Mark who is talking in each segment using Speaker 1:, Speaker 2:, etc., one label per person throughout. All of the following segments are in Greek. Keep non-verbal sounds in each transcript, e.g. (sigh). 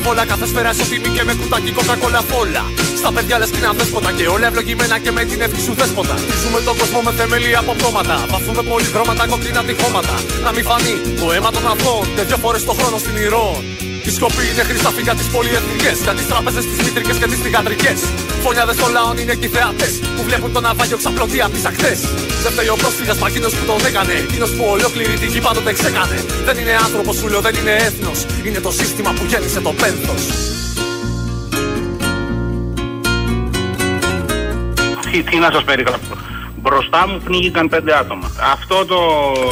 Speaker 1: καναρυπά. Απ' τα πολυβόλα κάθε σφαίρα ισοτιμή και με κουτάκι κοκακόλα φόλα. Στα παιδιά λες κοινά δέσποτα και όλα ευλογημένα και με την εύκη σου δέσποτα. Χτίζουμε τον κόσμο με θεμελή από πτώματα. Βαφούμε πολυδρώματα κοκκίνα τυχώματα. Να μην φανεί το αίμα των αθώων και δύο φορές το χρόνο στην ηρών. Η σκοπή είναι χρήστα φύγα τις πολυεθνικές. Για τις τράπεζες, τις μήτρικε και τις θηγατρικές. Φωνιάδε των λαών είναι και οι θεατέ που βλέπουν τον ναυάγιο ξαπλωτή από τις ακτές. Δεν φταίει ο πρόσφυγας παγκίνο που τον έκανε. Εκείνος που ολόκληρη την γη πάντοτε ξέκανε. Δεν είναι άνθρωπος σου λέω, δεν είναι έθνος. Είναι το σύστημα που γέννησε το πένθος.
Speaker 2: Τι, τι να σας περιγράψω. Μπροστά μου πνίγηκαν πέντε άτομα. Αυτό το,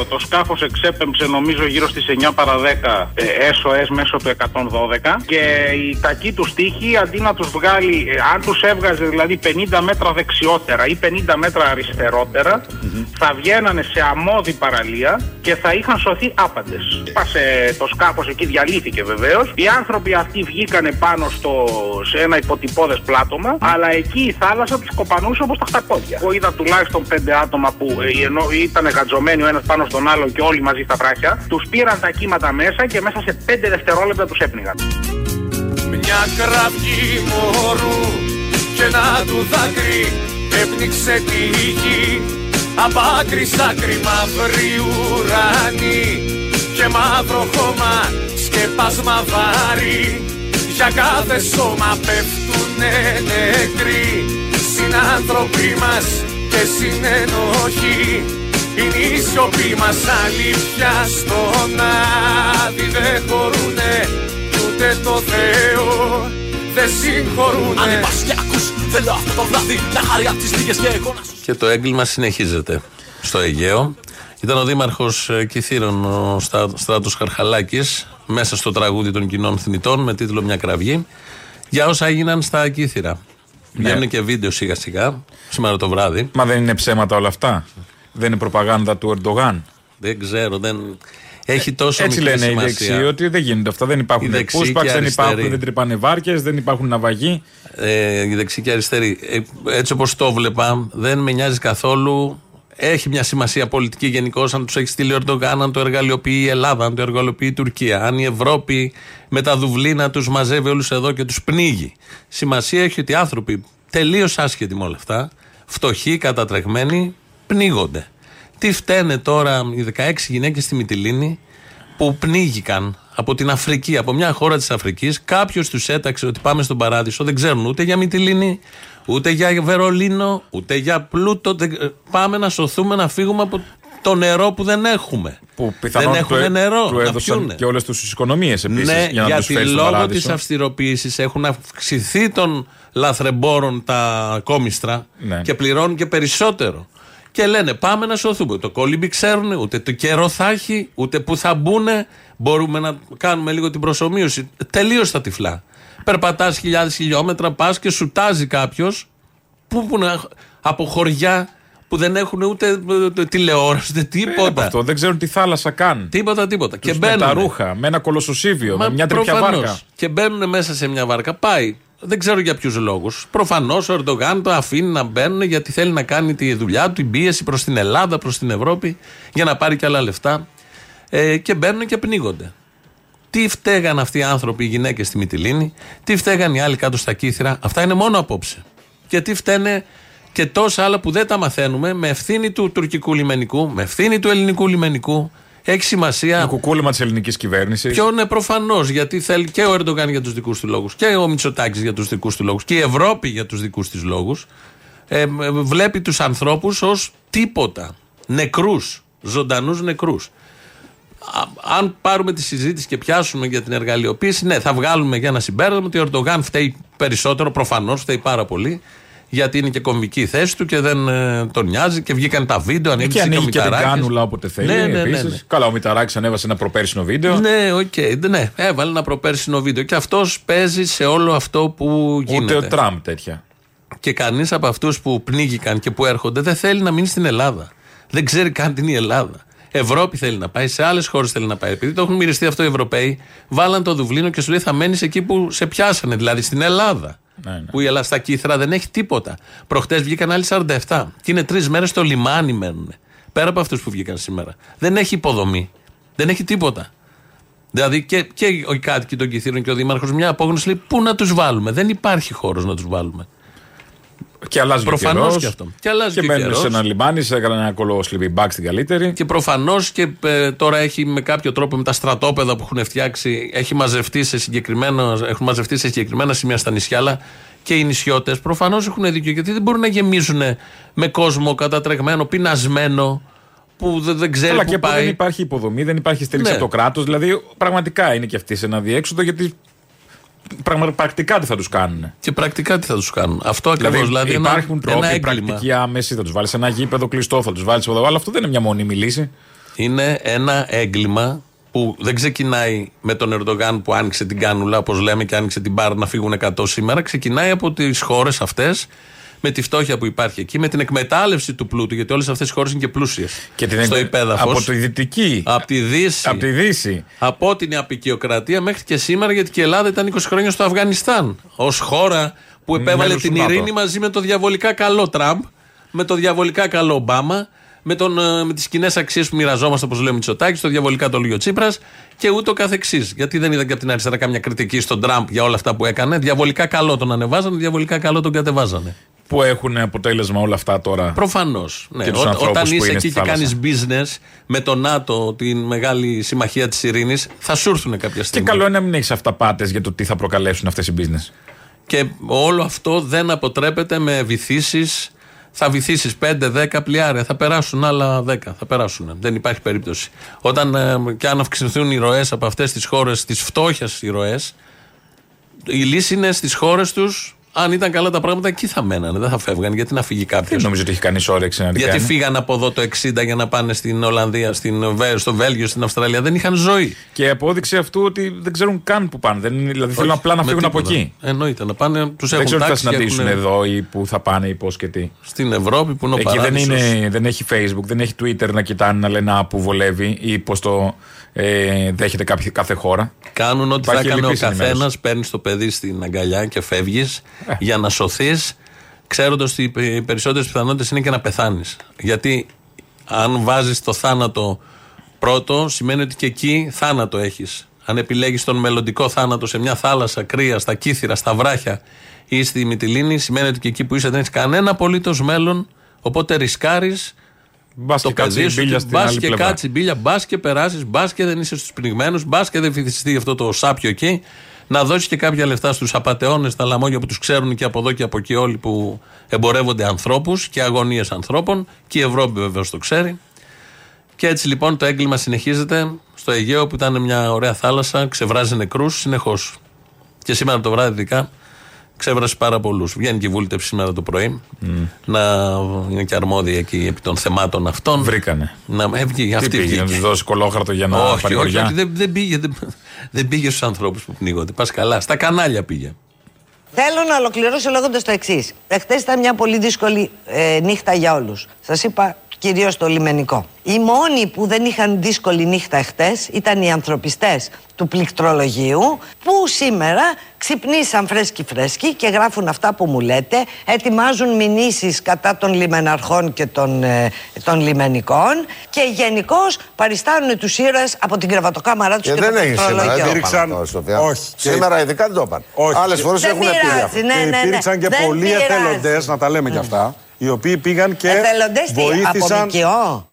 Speaker 2: το σκάφος εξέπεμψε νομίζω γύρω στις 9 παρα 10 ε, SOS μέσω του 112 και η κακή του στίχη αντί να τους βγάλει, ε, αν τους έβγαζε δηλαδή 50 μέτρα δεξιότερα ή 50 μέτρα αριστερότερα θα βγαίνανε σε αμμώδη παραλία και θα είχαν σωθεί άπαντες. Πάσε το σκάφος εκεί, διαλύθηκε βεβαίως. Οι άνθρωποι αυτοί βγήκανε πάνω στο, σε ένα υποτυπώδες πλάτωμα αλλά εκεί η θάλασσα τους κοπανούσε όπως τα χταπόδια. Εγώ είδα τουλάχιστον πέντε άτομα που ε, ενώ ήταν γατζωμένοι ο ένας πάνω στον άλλο και όλοι μαζί στα βράχια, τους πήραν τα κύματα μέσα και μέσα σε πέντε δευτερόλεπτα τους έπνιγαν.
Speaker 1: Μια κραυγή μωρού και ένα του δάκρυ έπνιξε τη γη Απ' άκρη σ' άκρη μαύρη ουρανή και μαύρο χώμα σκεπάσμα βάρη. Για κάθε σώμα πέφτουνε νεκροί. Συνάνθρωποι μας και συνενοχή είναι η σιωπή μας αλήθεια στον άδει δεν χωρούνε ούτε το Θεό δεν συγχωρούνε Αν είπας και ακούς θέλω αυτό το βράδυ να χαρεί απ' τις λίγες και εικόνας σου
Speaker 3: Και το έγκλημα συνεχίζεται στο Αιγαίο. Ήταν ο Δήμαρχος Κυθύρων, ο Στράτος Χαρχαλάκη, μέσα στο τραγούδι των κοινών θνητών με τίτλο Μια κραυγή, για όσα έγιναν στα Κύθυρα.
Speaker 4: Ναι.
Speaker 3: Βγαίνουν και βίντεο σιγά σιγά, σήμερα το βράδυ.
Speaker 4: Μα δεν είναι ψέματα όλα αυτά. Δεν είναι προπαγάνδα του Ερντογάν.
Speaker 3: Δεν ξέρω, δεν. Έχει τόσο
Speaker 4: Έτσι
Speaker 3: μικρή
Speaker 4: λένε οι
Speaker 3: σημασία.
Speaker 4: δεξιοί ότι δεν γίνονται αυτά. Δεν
Speaker 3: Οι
Speaker 4: υπάρχουν
Speaker 3: δεξιοί και
Speaker 4: πούσπαξ, δεν
Speaker 3: αριστεροί.
Speaker 4: υπάρχουν, δεν τρυπάνε βάρκες, δεν υπάρχουν ναυαγοί.
Speaker 3: ε, η δεξί και η αριστερή. Ε, έτσι όπως το βλέπα, δεν με νοιάζει καθόλου. Έχει μια σημασία πολιτική γενικώ αν τους έχει στείλει ο Ερντογάν, αν το εργαλειοποιεί η Ελλάδα, αν το εργαλειοποιεί η Τουρκία. Αν η Ευρώπη με τα δουβλίνα τους μαζεύει όλους εδώ και τους πνίγει. Σημασία έχει ότι οι άνθρωποι τελείως άσχετοι με όλα αυτά, φτωχοί, κατατρεγμένοι, πνίγονται. Τι φταίνε τώρα οι 16 γυναίκες στη Μυτιλίνη που πνίγηκαν από την Αφρική, από μια χώρα της Αφρικής. Κάποιος τους έταξε ότι πάμε στον παράδεισο. Δεν ξέρουν ούτε για Μυτιλίνη, ούτε για Βερολίνο, ούτε για Πλούτο. Δεν- ε, Πάμε να σωθούμε, να φύγουμε από το νερό που δεν έχουμε.
Speaker 4: Που πιθανόν
Speaker 3: δεν έχουν
Speaker 4: του, έ-
Speaker 3: νερό
Speaker 4: του
Speaker 3: να
Speaker 4: έδωσαν
Speaker 3: πιούνε.
Speaker 4: και όλες τους τις οικονομίες επίσης.
Speaker 3: Ναι,
Speaker 4: για να τους
Speaker 3: γιατί
Speaker 4: φέρει στον
Speaker 3: λόγω της
Speaker 4: παράδεισο.
Speaker 3: αυστηροποίησης έχουν αυξηθεί των λαθρεμπόρων τα κόμιστρα
Speaker 4: Ναι.
Speaker 3: και πληρώνουν και περισσότερο. Και λένε πάμε να σωθούμε. Το κόλυμπι ξέρουν, ούτε το καιρό θα έχει, ούτε που θα μπουν. Μπορούμε να κάνουμε λίγο την προσωμείωση. Τελείως τα τυφλά. Περπατάς χιλιάδες χιλιόμετρα, πας και σουτάζει κάποιος που, που να- από χωριά που δεν έχουν ούτε ε, τηλεόραση, ούτε
Speaker 4: Ε,
Speaker 3: τίποτα.
Speaker 4: αυτό δεν ξέρουν τι θάλασσα καν.
Speaker 3: Τίποτα, τίποτα.
Speaker 4: Τους
Speaker 3: και
Speaker 4: με τα
Speaker 3: μπαίνουν.
Speaker 4: ρούχα, με ένα κολοσοσίβιο,
Speaker 3: Μα
Speaker 4: με μια τρίπια
Speaker 3: προφανώς.
Speaker 4: βάρκα.
Speaker 3: Και μπαίνουν μέσα σε μια βάρκα. Πάει. Δεν ξέρω για ποιους λόγους. Προφανώς ο Ερντογάν το αφήνει να μπαίνουν γιατί θέλει να κάνει τη δουλειά του, την πίεση προς την Ελλάδα, προς την Ευρώπη, για να πάρει και άλλα λεφτά. Ε, και μπαίνουν και πνίγονται. Τι φταίγαν αυτοί οι άνθρωποι, οι γυναίκες στη Μυτιλίνη, τι φταίγαν οι άλλοι κάτω στα κύθρα. Αυτά είναι μόνο απόψε. Και τι φταίνε και τόσα άλλα που δεν τα μαθαίνουμε με ευθύνη του τουρκικού λιμενικού, με ευθύνη του ελληνικού λιμενικού. Έχει σημασία.
Speaker 4: Το κουκούλημα της ελληνικής κυβέρνησης.
Speaker 3: Ποιο είναι προφανώς, γιατί θέλει και ο Ερντογάν για τους δικούς του λόγους και ο Μητσοτάκης για τους δικούς του λόγους και η Ευρώπη για τους δικούς της λόγους. Ε, ε, βλέπει τους ανθρώπους ως τίποτα. Νεκρούς. Ζωντανούς νεκρούς. Αν πάρουμε τη συζήτηση και πιάσουμε για την εργαλειοποίηση, ναι, θα βγάλουμε για ένα συμπέρασμα ότι ο Ερντογάν φταίει περισσότερο, προφανώς φταίει πάρα πολύ, γιατί είναι και κομβική η θέση του και δεν ε, τον νοιάζει και βγήκαν τα βίντεο,
Speaker 4: Εκεί
Speaker 3: ανοίγει
Speaker 4: ανοίγει και την
Speaker 3: Μηταράκης.
Speaker 4: κάνουλα όποτε θέλει.
Speaker 3: Ναι, ναι, ναι,
Speaker 4: επίσης.
Speaker 3: ναι.
Speaker 4: Καλά, ο Μηταράκης ανέβασε ένα προπέρσινο βίντεο.
Speaker 3: Ναι, οκ. Ναι, έβαλε ένα προπέρσινο βίντεο. Και αυτός παίζει σε όλο αυτό που γίνεται.
Speaker 4: Ούτε ο Τραμπ τέτοια.
Speaker 3: Και κανείς από αυτούς που πνίγηκαν και που έρχονται δεν θέλει να μείνει στην Ελλάδα. Δεν ξέρει καν τι είναι η Ελλάδα. Ευρώπη θέλει να πάει, σε άλλες χώρες θέλει να πάει. Επειδή το έχουν μοιριστεί αυτό οι Ευρωπαίοι, βάλαν το Δουβλίνο και σου λέει θα μένεις εκεί που σε πιάσανε, δηλαδή στην Ελλάδα.
Speaker 4: Ναι, ναι.
Speaker 3: Που η Ελλάδα στα κύθρα δεν έχει τίποτα. Προχτές βγήκαν άλλοι 47. Και είναι τρεις μέρες στο λιμάνι μένουν. Πέρα από αυτούς που βγήκαν σήμερα. Δεν έχει υποδομή. Δεν έχει τίποτα. Δηλαδή και, και οι κάτοικοι των Κιθήρων και ο Δήμαρχος μια απόγνωση λέει πού να τους βάλουμε; Δεν υπάρχει χώρος να τους βάλουμε.
Speaker 4: Και αλλάζει
Speaker 3: Προφανώς
Speaker 4: ο καιρός,
Speaker 3: και αυτό. Και αλλάζει
Speaker 4: Και
Speaker 3: και ο
Speaker 4: μένουν
Speaker 3: καιρός.
Speaker 4: σε ένα λιμάνι, σε έκανα ένα κολό back στην καλύτερη.
Speaker 3: Και προφανώς και ε, τώρα έχει με κάποιο τρόπο με τα στρατόπεδα που έχουν φτιάξει, έχει μαζευτεί σε συγκεκριμένα, έχουν μαζευτεί σε συγκεκριμένα σημεία στα νησιά, αλλά και οι νησιώτες προφανώς έχουν δίκιο γιατί δεν μπορούν να γεμίζουν με κόσμο κατατρεγμένο, πεινασμένο, που δεν, δεν ξέρει
Speaker 4: Αλλά
Speaker 3: πού
Speaker 4: και που
Speaker 3: πάει.
Speaker 4: δεν υπάρχει υποδομή, δεν υπάρχει στήριξη
Speaker 3: Ναι.
Speaker 4: από το κράτος. Δηλαδή, πραγματικά είναι και αυτοί σε ένα διέξοδο γιατί πραγμα- πρακτικά τι θα τους κάνουν.
Speaker 3: Και πρακτικά τι θα τους κάνουν. Αυτό ακριβώς.
Speaker 4: Δηλαδή,
Speaker 3: Δηλαδή, ένα,
Speaker 4: υπάρχουν τρόποι
Speaker 3: ένα έγκλημα.
Speaker 4: πρακτικοί άμεση, θα τους βάλεις σε ένα γήπεδο κλειστό, θα τους βάλεις εδώ. Αλλά αυτό δεν είναι μια μόνιμη λύση.
Speaker 3: Είναι ένα έγκλημα που δεν ξεκινάει με τον Ερντογάν που άνοιξε την κάνουλα, όπως λέμε, και άνοιξε την μπάρα να φύγουν 100 σήμερα. Ξεκινάει από τις χώρες αυτές, με τη φτώχεια που υπάρχει εκεί, με την εκμετάλλευση του πλούτου, γιατί όλες αυτές οι χώρες είναι και πλούσιες.
Speaker 4: Και την
Speaker 3: στο
Speaker 4: εκμε-
Speaker 3: υπέδαφος.
Speaker 4: Από τη δυτική.
Speaker 3: Από τη Δύση.
Speaker 4: Από τη Δύση.
Speaker 3: Από την απεικιοκρατία μέχρι και σήμερα, γιατί και η Ελλάδα ήταν 20 χρόνια στο Αφγανιστάν. Ω χώρα που επέβαλε
Speaker 4: Μέλος του
Speaker 3: την
Speaker 4: ΝΑΤΟ.
Speaker 3: ειρήνη μαζί με το διαβολικά καλό Τραμπ, με το διαβολικά καλό Ομπάμα, με, τον, ε, με τις κοινές αξίες που μοιραζόμαστε, όπως λέει ο Μητσοτάκη, το διαβολικά το Λίγιο Τσίπρας και ούτω καθεξής. Γιατί δεν είδαν και από την αριστερά κάμια κριτική στον Τραμπ για όλα αυτά που έκανε. Διαβολικά καλό τον ανεβάζανε, διαβολικά καλό τον κατεβάζανε.
Speaker 4: Που έχουν αποτέλεσμα όλα αυτά τώρα.
Speaker 3: Προφανώς. Ναι.
Speaker 4: Και τους
Speaker 3: Ό-
Speaker 4: ανθρώπους
Speaker 3: όταν
Speaker 4: που
Speaker 3: είσαι
Speaker 4: είναι
Speaker 3: εκεί
Speaker 4: στη
Speaker 3: και κάνεις
Speaker 4: θάλασσα.
Speaker 3: business με το ΝΑΤΟ, την μεγάλη συμμαχία της ειρήνης, θα σου έρθουν κάποια
Speaker 4: Και
Speaker 3: στιγμή.
Speaker 4: καλό είναι να μην έχεις αυταπάτες για το τι θα προκαλέσουν αυτές οι business.
Speaker 3: Και όλο αυτό δεν αποτρέπεται με βυθίσεις. Θα βυθίσεις 5-10 πλοιάρια, θα περάσουν άλλα 10. Θα περάσουν. Δεν υπάρχει περίπτωση. Όταν ε, και αν αυξηθούν οι ροές από αυτές τις χώρες, τις φτώχειας οι ροές, η λύση είναι στις χώρες τους. Αν ήταν καλά τα πράγματα, εκεί θα μένανε. Δεν θα φεύγαν. Γιατί να φύγει κάποιος;
Speaker 4: Δεν νομίζω ότι έχει κανείς όρεξη να την
Speaker 3: Γιατί
Speaker 4: κάνει.
Speaker 3: φύγαν από εδώ το 60 για να πάνε στην Ολλανδία, στην, Βέ- στο Βέλγιο, στην Αυστραλία. Δεν είχαν ζωή.
Speaker 4: Και απόδειξη αυτού ότι δεν ξέρουν καν που πάνε. Δεν, είναι- δηλαδή θέλουν απλά να
Speaker 3: Με
Speaker 4: φύγουν από
Speaker 3: τίποτα.
Speaker 4: εκεί.
Speaker 3: Εννοείται. Να πάνε, τους
Speaker 4: Δεν
Speaker 3: έχουν
Speaker 4: ξέρω τι θα
Speaker 3: τάξει και
Speaker 4: συναντήσουν
Speaker 3: έχουν-
Speaker 4: εδώ ή που θα πάνε ή πώς και τι.
Speaker 3: Στην Ευρώπη που είναι ο
Speaker 4: Εκεί δεν,
Speaker 3: παράδεισος.
Speaker 4: είναι, δεν έχει Facebook, δεν έχει Twitter να κοιτάνε να λένε Α, που βολεύει ή πώς το ε, δέχεται κάποια, κάθε χώρα.
Speaker 3: Κάνουν ό,τι θα
Speaker 4: Υπάρχει
Speaker 3: έκανε ο
Speaker 4: ελλειπής
Speaker 3: καθένας.
Speaker 4: ενημέρωση.
Speaker 3: Παίρνεις το παιδί στην αγκαλιά και φεύγεις
Speaker 4: Ε.
Speaker 3: για να σωθείς, ξέροντας ότι οι περισσότερες πιθανότητες είναι και να πεθάνεις. Γιατί αν βάζεις το θάνατο πρώτο, σημαίνει ότι και εκεί θάνατο έχεις. Αν επιλέγεις τον μελλοντικό θάνατο σε μια θάλασσα κρύα, στα κύθυρα, στα βράχια ή στη Μυτιλίνη, σημαίνει ότι και εκεί που είσαι δεν έχεις κανένα απολύτως μέλλον. Οπότε ρισκάρεις
Speaker 4: Μπας
Speaker 3: το
Speaker 4: και κάτσει
Speaker 3: παιδί
Speaker 4: η
Speaker 3: σου,
Speaker 4: μπίλια στην
Speaker 3: μπας
Speaker 4: άλλη
Speaker 3: και
Speaker 4: πλευρά.
Speaker 3: κάτσει μπίλια, μπας και περάσεις, μπας και δεν είσαι στους πνιγμένους, μπας και δεν φυθιστεί αυτό το σάπιο εκεί. Να δώσεις και κάποια λεφτά στους απαταιώνες, τα λαμόγια που τους ξέρουν και από εδώ και από εκεί όλοι που εμπορεύονται ανθρώπους και αγωνίες ανθρώπων. Και η Ευρώπη βεβαίως το ξέρει. Και έτσι λοιπόν το έγκλημα συνεχίζεται στο Αιγαίο που ήταν μια ωραία θάλασσα, ξεβράζει νεκρούς συνεχώς. Και σήμερα το βράδυ ειδικά ξέβρασε πάρα πολλούς. Βγαίνει και η βούλτεψη σήμερα το πρωί. Να είναι και αρμόδια εκεί επί των θεμάτων αυτών.
Speaker 4: Βρήκανε.
Speaker 3: Να έβγει
Speaker 4: Τι
Speaker 3: αυτή
Speaker 4: πήγε, να
Speaker 3: βγήκε.
Speaker 4: τους δώσει κολόχαρτο για να
Speaker 3: Όχι, όχι,
Speaker 4: παρηγοριά.
Speaker 3: όχι, δεν, δεν πήγε, δεν, δεν πήγε στους ανθρώπους που πνίγονται. Πας καλά. Στα κανάλια πήγε.
Speaker 5: Θέλω να ολοκληρώσω λέγοντας το εξής. Εχθές ήταν μια πολύ δύσκολη ε, νύχτα για όλους. Σας είπα κυρίως το λιμενικό. Οι μόνοι που δεν είχαν δύσκολη νύχτα εχθέ ήταν οι ανθρωπιστές του πληκτρολογίου που σήμερα ξυπνήσαν φρέσκοι φρέσκοι και γράφουν αυτά που μου λέτε. Ετοιμάζουν μηνύσεις κατά των λιμεναρχών και των, ε, των λιμενικών και γενικώς παριστάνουν τους ήρωες από την κρεβατοκάμαρά τους
Speaker 6: Και
Speaker 5: και,
Speaker 6: δεν
Speaker 5: το
Speaker 6: έγινε σήμερα.
Speaker 5: πληκτρολόγιο.
Speaker 6: Δεν
Speaker 7: Υπήρξαν-
Speaker 6: το είπαν αυτό, Σοφία.
Speaker 7: όχι. Και-
Speaker 6: Σήμερα ειδικά δεν το είπαν.
Speaker 7: Όχι.
Speaker 6: Άλλες φορές
Speaker 5: Δεν
Speaker 6: έχουν πει
Speaker 5: πειράζει,
Speaker 6: αυτό.
Speaker 5: ναι,
Speaker 7: και
Speaker 5: ναι, ναι.
Speaker 7: υπήρξαν και
Speaker 5: Δεν
Speaker 7: πολλοί
Speaker 5: πειράζει.
Speaker 7: εθελοντές, να τα λέμε κι αυτά, οι οποίοι πήγαν και
Speaker 5: Εθελοντές τι, από
Speaker 7: βοήθησαν.
Speaker 5: ΜΚΟ.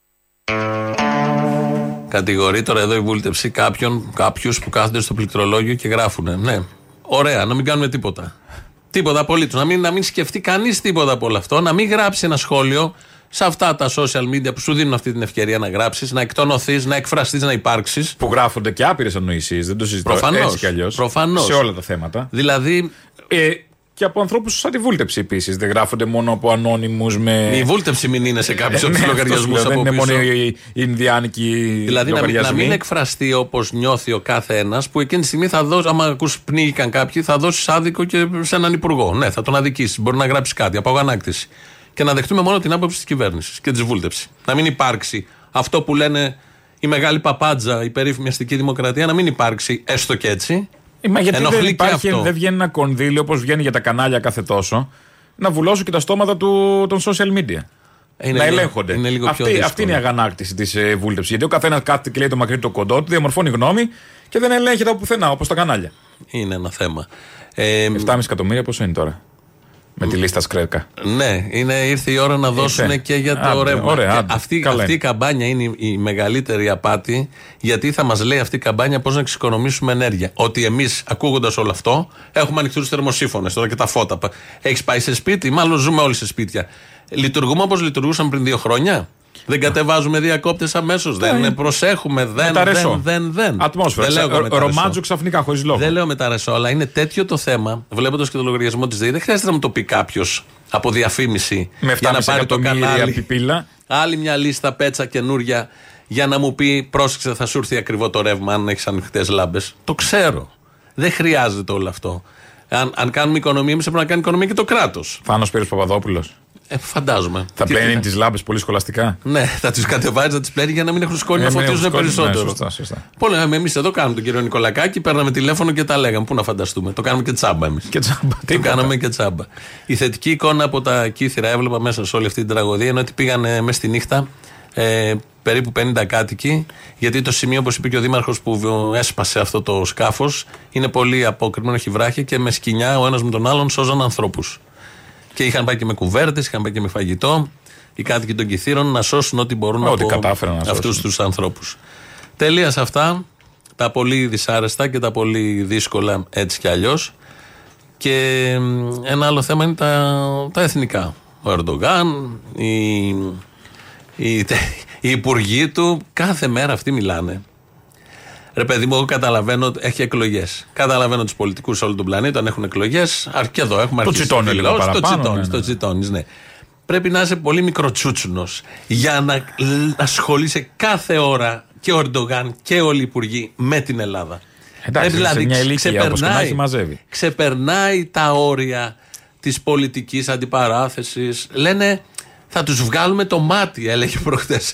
Speaker 3: Κατηγορεί τώρα εδώ η βούλτεψη κάποιον, κάποιους που κάθονται στο πληκτρολόγιο και γράφουν. Ναι, ωραία, να μην κάνουμε τίποτα. Τίποτα απολύτως. Να μην, να μην σκεφτεί κανείς τίποτα από όλο αυτό. Να μην γράψει ένα σχόλιο σε αυτά τα social media που σου δίνουν αυτή την ευκαιρία να γράψεις, να εκτονωθείς, να εκφραστείς, να υπάρξεις.
Speaker 4: Που γράφονται και άπειρες ανοησίε, δεν το συζητώ
Speaker 3: Προφανώς,
Speaker 4: έτσι κι αλλιώς.
Speaker 3: προφανώς.
Speaker 4: Σε όλα τα θέματα.
Speaker 3: Δηλαδή,
Speaker 4: Ε, και από ανθρώπους σαν τη βούλτεψη επίσης. Δεν γράφονται μόνο από ανώνυμους με.
Speaker 3: η βούλτεψη μην είναι σε κάποιους από
Speaker 4: Ναι,
Speaker 3: του
Speaker 4: αυτό
Speaker 3: λογαριασμούς
Speaker 4: σου λέω,
Speaker 3: από
Speaker 4: Δεν είναι
Speaker 3: πίσω.
Speaker 4: μόνο οι, οι Ινδιάνικοι
Speaker 3: Δηλαδή να, μην- να
Speaker 4: λογαριασμοί.
Speaker 3: μην εκφραστεί όπως νιώθει ο κάθε ένα, που εκείνη τη στιγμή θα δώσει, άμα ακούς πνίγηκαν κάποιοι, θα δώσεις άδικο και σε έναν υπουργό. Ναι, θα τον αδικήσεις. Μπορεί να γράψεις κάτι από αγανάκτηση. Και να δεχτούμε μόνο την άποψη της κυβέρνησης και της βούλτεψης. Να μην υπάρξει αυτό που λένε η μεγάλη παπάντζα, η περίφημη αστική δημοκρατία, να μην υπάρξει έστω και έτσι.
Speaker 4: Ε, Μα γιατί
Speaker 3: Ενοχλεί
Speaker 4: δεν
Speaker 3: και
Speaker 4: υπάρχει,
Speaker 3: αυτό.
Speaker 4: δεν βγαίνει ένα κονδύλι όπως βγαίνει για τα κανάλια κάθε τόσο, να βουλώσουν και τα στόματα του, των social media.
Speaker 3: Είναι
Speaker 4: να
Speaker 3: λίγο-
Speaker 4: ελέγχονται.
Speaker 3: είναι λίγο πιο
Speaker 4: αυτή,
Speaker 3: δύσκολο.
Speaker 4: αυτή είναι η αγανάκτηση της ε, βούλτεψη. Γιατί ο καθένας κάθεται και λέει το μακρύ το κοντό του, διαμορφώνει γνώμη Και δεν ελέγχεται από πουθενά, όπως τα κανάλια.
Speaker 3: Είναι ένα θέμα. Ε,
Speaker 4: 7,5 εκατομμύρια πόσο είναι τώρα; Με τη λίστα Σκρέκα.
Speaker 3: Ναι, είναι, ήρθε η ώρα να δώσουν και για το
Speaker 4: Άντε,
Speaker 3: ρεύμα.
Speaker 4: ωραία,
Speaker 3: Και
Speaker 4: άντε.
Speaker 3: αυτή,
Speaker 4: Καλά
Speaker 3: αυτή η
Speaker 4: είναι.
Speaker 3: καμπάνια είναι η, η μεγαλύτερη απάτη, γιατί θα μας λέει αυτή η καμπάνια πώς να εξοικονομήσουμε ενέργεια. Ότι εμείς, ακούγοντας όλο αυτό, έχουμε ανοιχτούς θερμοσύφωνες τώρα και τα φώτα. Έχεις πάει σε σπίτι, μάλλον ζούμε όλοι σε σπίτια. Λειτουργούμε όπως λειτουργούσαν πριν δύο χρόνια; Δεν κατεβάζουμε διακόπτες αμέσως. Δεν προσέχουμε. Δεν,
Speaker 4: Ναι. τα ρεσό.
Speaker 3: δεν, δεν, δεν.
Speaker 4: Ατμόσφαιρα.
Speaker 3: Δεν λέω εγώ με τα
Speaker 4: Ρομάτζο
Speaker 3: ρεσό.
Speaker 4: ξαφνικά χωρίς λόγο.
Speaker 3: Δεν λέω με τα ρεσό, αλλά είναι τέτοιο το θέμα, βλέποντας και το λογαριασμό της ΔΕΗ, δεν χρειάζεται να μου το πει κάποιος από διαφήμιση
Speaker 4: Με
Speaker 3: για
Speaker 4: 7,5
Speaker 3: να πάρει το
Speaker 4: εκατομμύρια
Speaker 3: κανάλι.
Speaker 4: πιπίλα.
Speaker 3: Άλλη μια λίστα πέτσα καινούρια για να μου πει πρόσεξε, θα σου έρθει ακριβό το ρεύμα αν έχεις ανοιχτές λάμπες. Το ξέρω. Δεν χρειάζεται όλο αυτό. Αν, αν κάνουμε οικονομία, εμείς πρέπει να κάνει οικονομία και το κράτος.
Speaker 4: Θάνος Πύρος Παπαδόπουλος.
Speaker 3: Ε, φαντάζομαι.
Speaker 4: Θα
Speaker 3: Τι-
Speaker 4: πλένει τις λάμπες πολύ σχολαστικά;
Speaker 3: Ναι, θα του κατεβάζει, θα τις πλένει για να μην έχουν σκόνη
Speaker 4: Ε,
Speaker 3: να
Speaker 4: μην
Speaker 3: φωτίζουν
Speaker 4: έχουν σκόνη,
Speaker 3: περισσότερο.
Speaker 4: ναι, σωστά, σωστά.
Speaker 3: Πολύ, εμείς εδώ κάνουμε τον κύριο Νικολακάκη, παίρναμε τηλέφωνο και τα λέγαμε. Πού να φανταστούμε. Το κάνουμε και τσάμπα εμείς.
Speaker 4: Και τσάμπα.
Speaker 3: Το
Speaker 4: τίποτα.
Speaker 3: κάναμε και τσάμπα. Η θετική εικόνα από τα κύθυρα έβλεπα μέσα σε όλη αυτή την τραγωδία είναι ότι πήγαν μέσα στη νύχτα ε, περίπου 50 κάτοικοι. Γιατί το σημείο, όπως είπε και ο Δήμαρχος που έσπασε αυτό το σκάφος, είναι πολύ απόκριμο, έχει βράχη και με σκοινιά ο ένας με τον άλλον σώζαν ανθρώπους. Και είχαν πάει και με κουβέρτες, είχαν πάει και με φαγητό. Οι κάτοικοι των κυθύρων να σώσουν ό,τι μπορούν
Speaker 4: Ό,τι
Speaker 3: από
Speaker 4: κατάφεραν να
Speaker 3: αυτούς
Speaker 4: σώσουν.
Speaker 3: τους ανθρώπους. Τέλειας σε αυτά. Τα πολύ δυσάρεστα και τα πολύ δύσκολα έτσι κι αλλιώς. Και μ, ένα άλλο θέμα είναι τα, τα εθνικά. Ο Ερντογάν, οι, οι, οι υπουργοί του, κάθε μέρα αυτοί μιλάνε. Ρε παιδί μου, εγώ καταλαβαίνω, έχει εκλογές. Καταλαβαίνω τους πολιτικούς σε όλο τον πλανήτη, αν έχουν εκλογές. Και εδώ έχουμε
Speaker 4: Το
Speaker 3: αρχίσει
Speaker 4: τσιτώνει λίγο
Speaker 3: δηλώσεις, Το
Speaker 4: παραπάνω,
Speaker 3: τσιτώνεις,
Speaker 4: ναι, ναι.
Speaker 3: το τσιτώνεις, ναι. Πρέπει να είσαι πολύ μικροτσούτσουνος για να λ- ασχολείσαι κάθε ώρα και ο Ερντογάν και όλοι οι υπουργοί με την Ελλάδα.
Speaker 4: Εντάξει,
Speaker 3: Ε,
Speaker 4: σε μια ηλικία, όπως και να έχει, μαζεύει.
Speaker 3: ξεπερνάει τα όρια της πολιτικής αντιπαράθεσης. Λένε θα τους βγάλουμε το μάτι, έλεγε προχτές